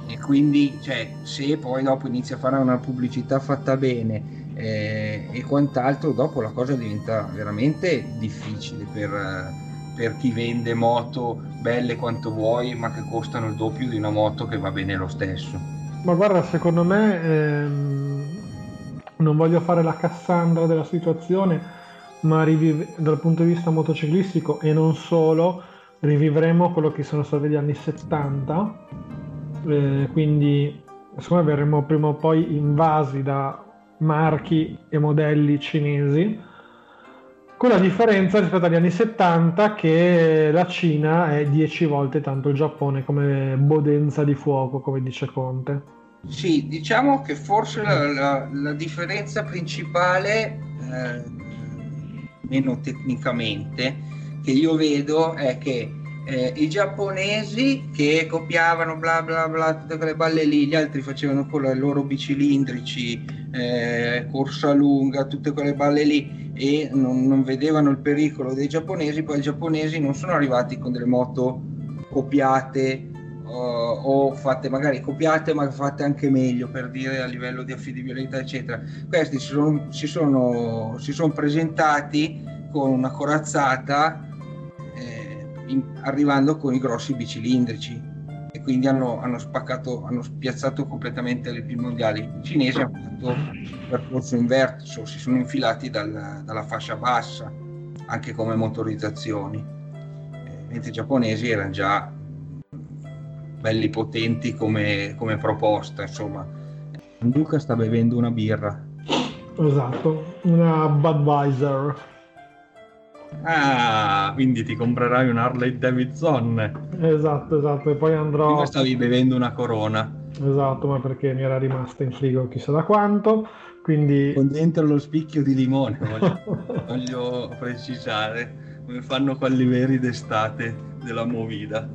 E quindi, cioè, se poi dopo inizi a fare una pubblicità fatta bene eh, e quant'altro, dopo la cosa diventa veramente difficile per, per chi vende moto belle quanto vuoi, ma che costano il doppio di una moto che va bene lo stesso. Ma guarda, secondo me ehm, non voglio fare la Cassandra della situazione, ma rivive, dal punto di vista motociclistico e non solo, rivivremo quello che sono stati gli anni 70, eh, quindi secondo verremo prima o poi invasi da marchi e modelli cinesi, con la differenza rispetto agli anni 70 che la Cina è 10 volte tanto il Giappone come bodenza di fuoco, come dice Conte. Sì, diciamo che forse la, la, la differenza principale eh, meno tecnicamente, che io vedo è che eh, i giapponesi che copiavano bla bla bla tutte quelle balle lì, gli altri facevano con i loro bicilindrici, eh, corsa lunga, tutte quelle balle lì e non, non, vedevano il pericolo dei giapponesi, poi i giapponesi non sono arrivati con delle moto copiate uh, o fatte magari copiate ma fatte anche meglio per dire a livello di affidabilità eccetera. Questi si sono, si sono, si sono presentati con una corazzata in, arrivando con i grossi bicilindrici e quindi hanno, hanno spaccato hanno spiazzato completamente le più mondiali i cinesi hanno fatto un percorso inverso si sono infilati dal, dalla fascia bassa anche come motorizzazioni eh, mentre i giapponesi erano già belli potenti come, come proposta, insomma. Luca sta bevendo una birra. Esatto, una Budweiser. Ah, quindi ti comprerai un Harley Davidson. Esatto, esatto, e poi andrò... Prima stavi bevendo una Corona. Esatto, ma perché mi era rimasta in frigo chissà da quanto, quindi... Con dentro lo spicchio di limone, (laughs) voglio, voglio precisare, come fanno quelli veri d'estate della Movida.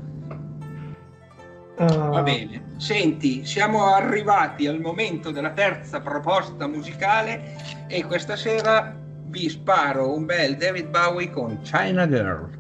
Va bene, senti, siamo arrivati al momento della terza proposta musicale e questa sera vi sparo un bel David Bowie con China Girl.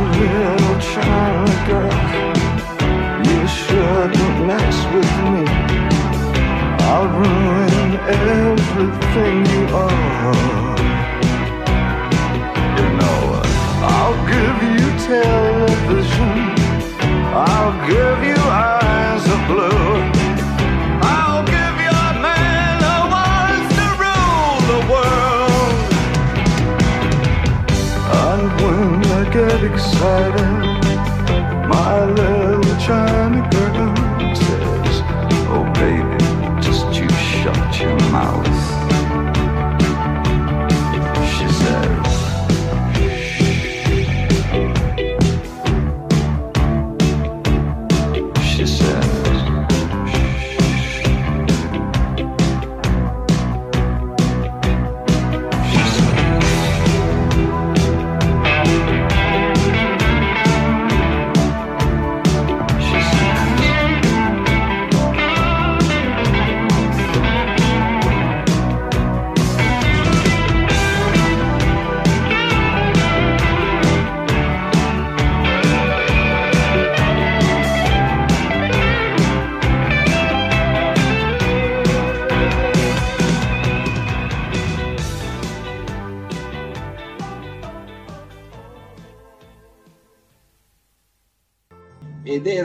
Little China girl, you shouldn't mess with me. I'll ruin everything you are. You know, I'll give you television. I'll give you eyes of blue. my love.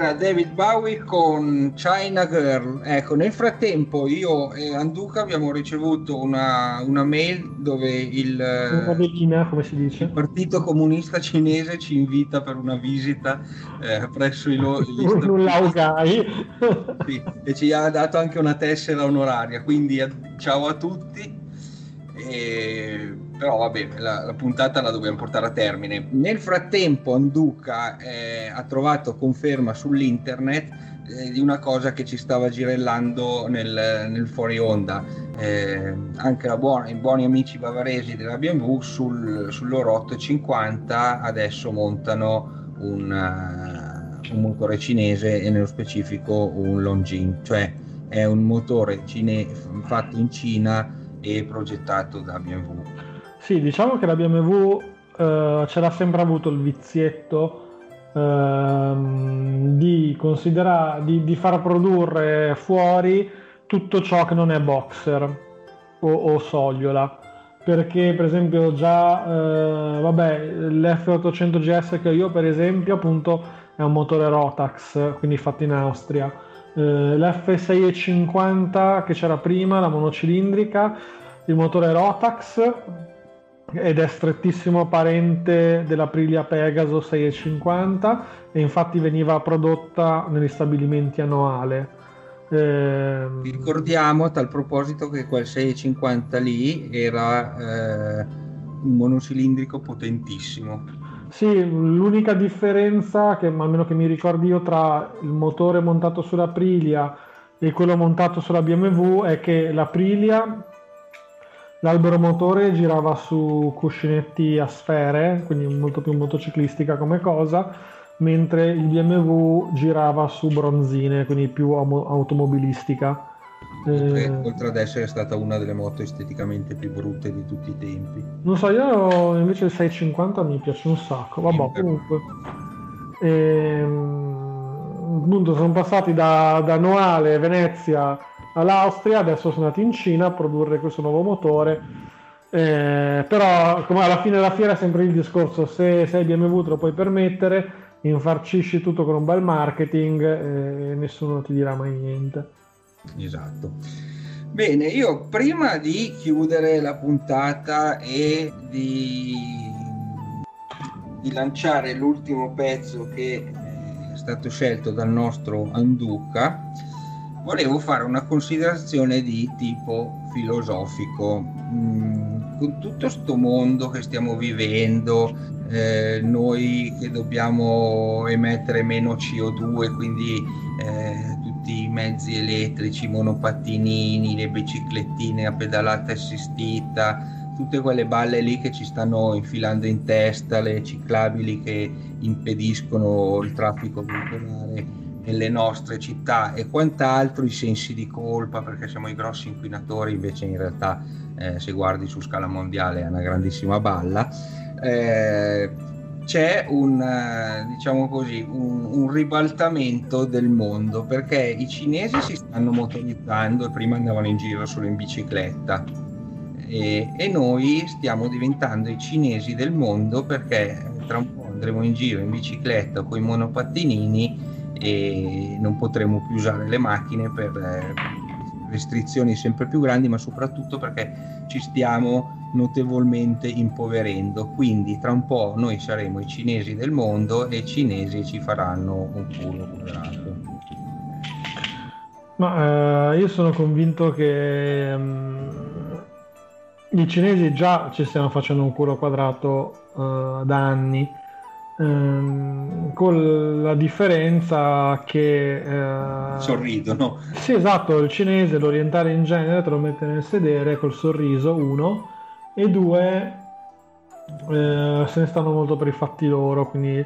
Era David Bowie con China Girl. Ecco, nel frattempo io e Anduca abbiamo ricevuto una, una mail dove il, dice. il Partito Comunista Cinese ci invita per una visita eh, presso i loro (laughs) laugai. (laughs) Sì, e ci ha dato anche una tessera onoraria, quindi a- ciao a tutti. E- Però vabbè, la, la puntata la dobbiamo portare a termine. Nel frattempo Anduca eh, ha trovato conferma sull'internet eh, di una cosa che ci stava girellando nel, nel fuori onda. Eh, anche buona- i buoni amici bavaresi della BMW sul, loro 850 adesso montano un, eh, un motore cinese e nello specifico un Longjing, cioè è un motore cine- fatto in Cina e progettato da BMW. Sì, diciamo che la BMW eh, ce l'ha sempre avuto il vizietto ehm, di, considera- di, di far produrre fuori tutto ciò che non è boxer o, o sogliola. Perché, per esempio, già eh, vabbè, l'F800 GS che ho io, per esempio, appunto è un motore Rotax, quindi fatto in Austria. Eh, L'F650 che c'era prima, la monocilindrica, il motore Rotax ed è strettissimo parente dell'Aprilia Pegaso 650 e infatti veniva prodotta negli stabilimenti a Noale. Vi ricordiamo a tal proposito che quel 650 lì era eh, un monocilindrico potentissimo. Sì, l'unica differenza che almeno che mi ricordi io tra il motore montato sull'Aprilia e quello montato sulla BMW è che l'Aprilia l'albero motore girava su cuscinetti a sfere, quindi molto più motociclistica come cosa, mentre il BMW girava su bronzine, quindi più automobilistica. Oltre, Eh, oltre ad essere stata una delle moto esteticamente più brutte di tutti i tempi. Non so, io invece il 650 mi piace un sacco. Vabbè, comunque. Ehm, appunto, sono passati da, da Noale, Venezia all'Austria, adesso sono andati in Cina a produrre questo nuovo motore. Eh, però, come alla fine della fiera è sempre il discorso: se sei BMW te lo puoi permettere, infarcisci tutto con un bel marketing e nessuno ti dirà mai niente. Esatto. Bene, io prima di chiudere la puntata e di, di lanciare l'ultimo pezzo che è stato scelto dal nostro Anduca, volevo fare una considerazione di tipo filosofico. Mm, con tutto sto mondo che stiamo vivendo, eh, noi che dobbiamo emettere meno CO2, quindi eh, tutti i mezzi elettrici, i monopattinini, le biciclettine a pedalata assistita, tutte quelle balle lì che ci stanno infilando in testa, le ciclabili che impediscono il traffico veicolare nelle nostre città e quant'altro, i sensi di colpa perché siamo i grossi inquinatori, invece in realtà eh, se guardi su scala mondiale è una grandissima balla. Eh, c'è un, eh, diciamo così, un, un, ribaltamento del mondo perché i cinesi si stanno motorizzando e prima andavano in giro solo in bicicletta e, e noi stiamo diventando i cinesi del mondo perché tra un po' andremo in giro in bicicletta con i monopattinini e non potremo più usare le macchine per eh, restrizioni sempre più grandi ma soprattutto perché ci stiamo notevolmente impoverendo. Quindi tra un po' noi saremo i cinesi del mondo e i cinesi ci faranno un culo quadrato. Ma eh, io sono convinto che um, i cinesi già ci stiano facendo un culo quadrato uh, da anni. Um, con la differenza che uh, sorridono sì esatto il cinese l'orientale in genere te lo mette nel sedere col sorriso uno e due eh, se ne stanno molto per i fatti loro, quindi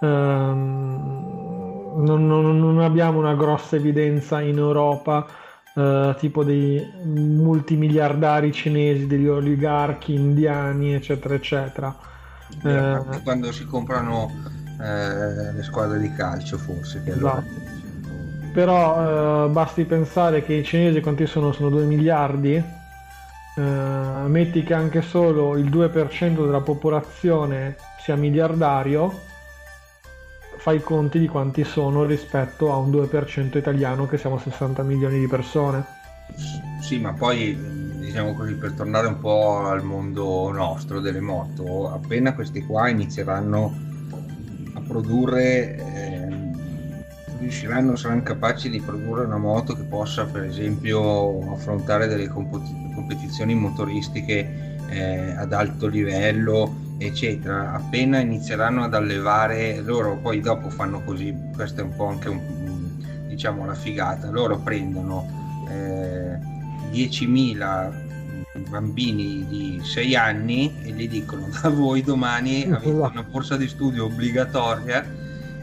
ehm, non, non, non, abbiamo una grossa evidenza in Europa eh, tipo dei multimiliardari cinesi, degli oligarchi indiani, eccetera, eccetera. Eh, quando si comprano eh, le squadre di calcio forse. Che esatto. allora... Però eh, basti pensare che i cinesi quanti sono? Sono 2 miliardi eh, metti che anche solo il 2% della popolazione sia miliardario, fai i conti di quanti sono rispetto a un 2% italiano che siamo 60 milioni di persone. Sì, ma poi diciamo così per tornare un po' al mondo nostro delle moto, appena questi qua inizieranno a produrre eh, riusciranno, saranno capaci di produrre una moto che possa per esempio affrontare delle competizioni motoristiche eh, ad alto livello eccetera. Appena inizieranno ad allevare loro poi dopo fanno così questa è un po' anche un, diciamo la figata loro prendono eh, 10.000 bambini di 6 anni e gli dicono da voi domani avete una borsa di studio obbligatoria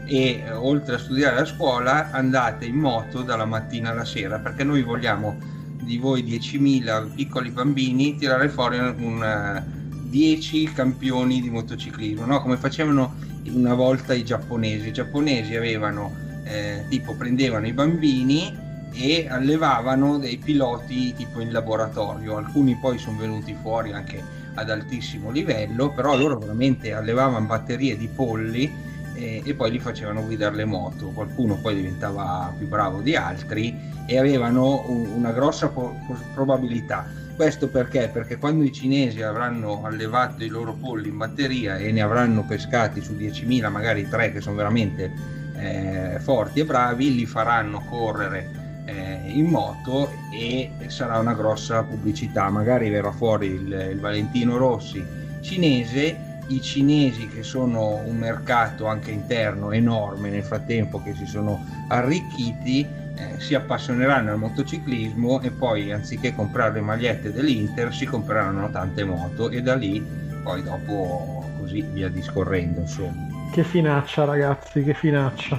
e eh, oltre a studiare a scuola andate in moto dalla mattina alla sera perché noi vogliamo di voi 10.000 piccoli bambini tirare fuori un, 10 campioni di motociclismo no? come facevano una volta i giapponesi i giapponesi avevano eh, tipo prendevano i bambini e allevavano dei piloti tipo in laboratorio alcuni poi sono venuti fuori anche ad altissimo livello però loro veramente allevavano batterie di polli e, e, poi li facevano guidare le moto. Qualcuno poi diventava più bravo di altri e avevano un, una grossa po- probabilità. Questo perché? Perché quando i cinesi avranno allevato i loro polli in batteria e ne avranno pescati su 10.000, magari 3 che sono veramente eh, forti e bravi, li faranno correre eh, in moto e sarà una grossa pubblicità. Magari verrà fuori il, il Valentino Rossi cinese i cinesi che sono un mercato anche interno enorme nel frattempo che si sono arricchiti eh, si appassioneranno al motociclismo e poi anziché comprare le magliette dell'Inter si compreranno tante moto e da lì poi dopo così via discorrendo insomma. Che finaccia ragazzi, che finaccia.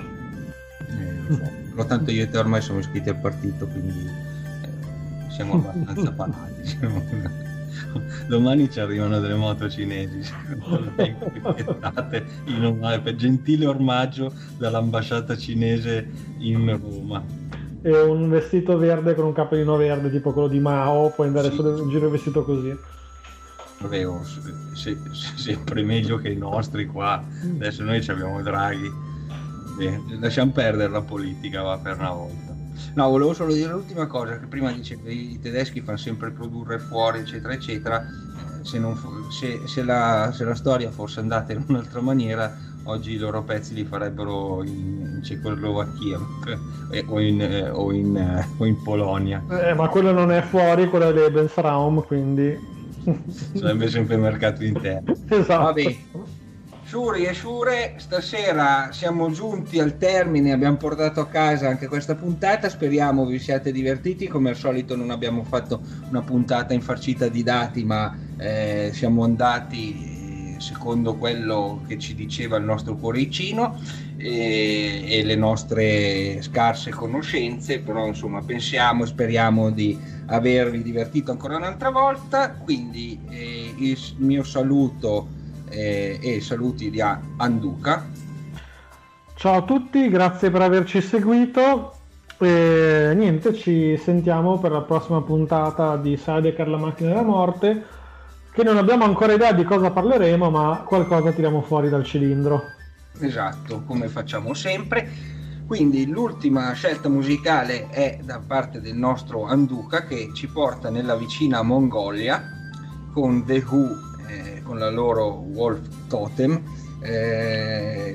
Eh. (laughs) Però tanto io e te ormai siamo iscritti al partito quindi eh, siamo abbastanza palati. (laughs) domani ci arrivano delle moto cinesi in un gentile ormaggio dall'ambasciata cinese in Roma. E un vestito verde con un cappellino verde tipo quello di Mao puoi andare sì. solo in giro vestito così. Avevo, se, se, sempre meglio che i nostri qua. Adesso noi abbiamo Draghi Beh, lasciamo perdere la politica va per una volta No, volevo solo dire l'ultima cosa, che prima dicevi i tedeschi fanno sempre produrre fuori, eccetera, eccetera. Eh, se, non, se, se, la, se, la, storia fosse andata in un'altra maniera, oggi i loro pezzi li farebbero in, in Cecoslovacchia eh, o, in, eh, o, in, eh, o, in, Polonia. Eh, ma quello non è fuori, quello è Lebensraum, quindi... Sarebbe sempre mercato interno. (laughs) Esatto. Vabbè. Shuri e Shure, stasera siamo giunti al termine, abbiamo portato a casa anche questa puntata, speriamo vi siate divertiti, come al solito non abbiamo fatto una puntata infarcita di dati, ma eh, siamo andati eh, secondo quello che ci diceva il nostro cuoricino e, e le nostre scarse conoscenze, però insomma pensiamo e speriamo di avervi divertito ancora un'altra volta, quindi eh, il mio saluto eh, e saluti di Anduca. Ciao a tutti, grazie per averci seguito. E niente, ci sentiamo per la prossima puntata di Sidecar la macchina della morte. Che non abbiamo ancora idea di cosa parleremo, ma qualcosa tiriamo fuori dal cilindro. Esatto, come facciamo sempre. Quindi l'ultima scelta musicale è da parte del nostro Anduka che ci porta nella vicina Mongolia con The Who, eh, con la loro Wolf Totem. Eh,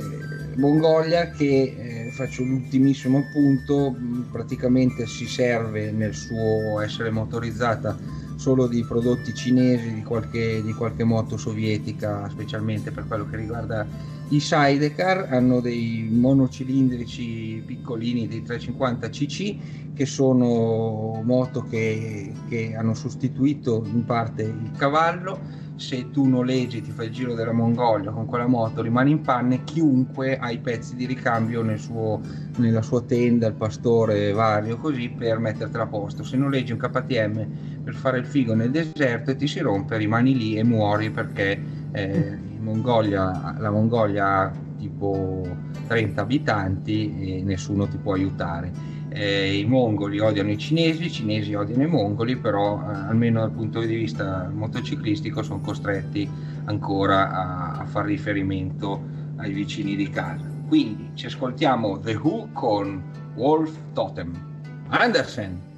Mongolia che eh, faccio l'ultimissimo appunto, praticamente si serve nel suo essere motorizzata solo di prodotti cinesi, di qualche, di qualche moto sovietica, specialmente per quello che riguarda i sidecar, hanno dei monocilindrici piccolini dei 350 cc che sono moto che, che hanno sostituito in parte il cavallo se tu noleggi ti fai il giro della Mongolia con quella moto rimani in panne chiunque ha i pezzi di ricambio nel suo, nella sua tenda il pastore vario così per mettertela a posto. Se noleggi un KTM per fare il figo nel deserto e ti si rompe rimani lì e muori perché eh, Mongolia, la Mongolia ha tipo 30 abitanti e nessuno ti può aiutare eh, i mongoli odiano i cinesi, i cinesi odiano i mongoli, però eh, almeno dal punto di vista motociclistico sono costretti ancora a, a far riferimento ai vicini di casa. Quindi ci ascoltiamo The Who con Wolf Totem. Andersen.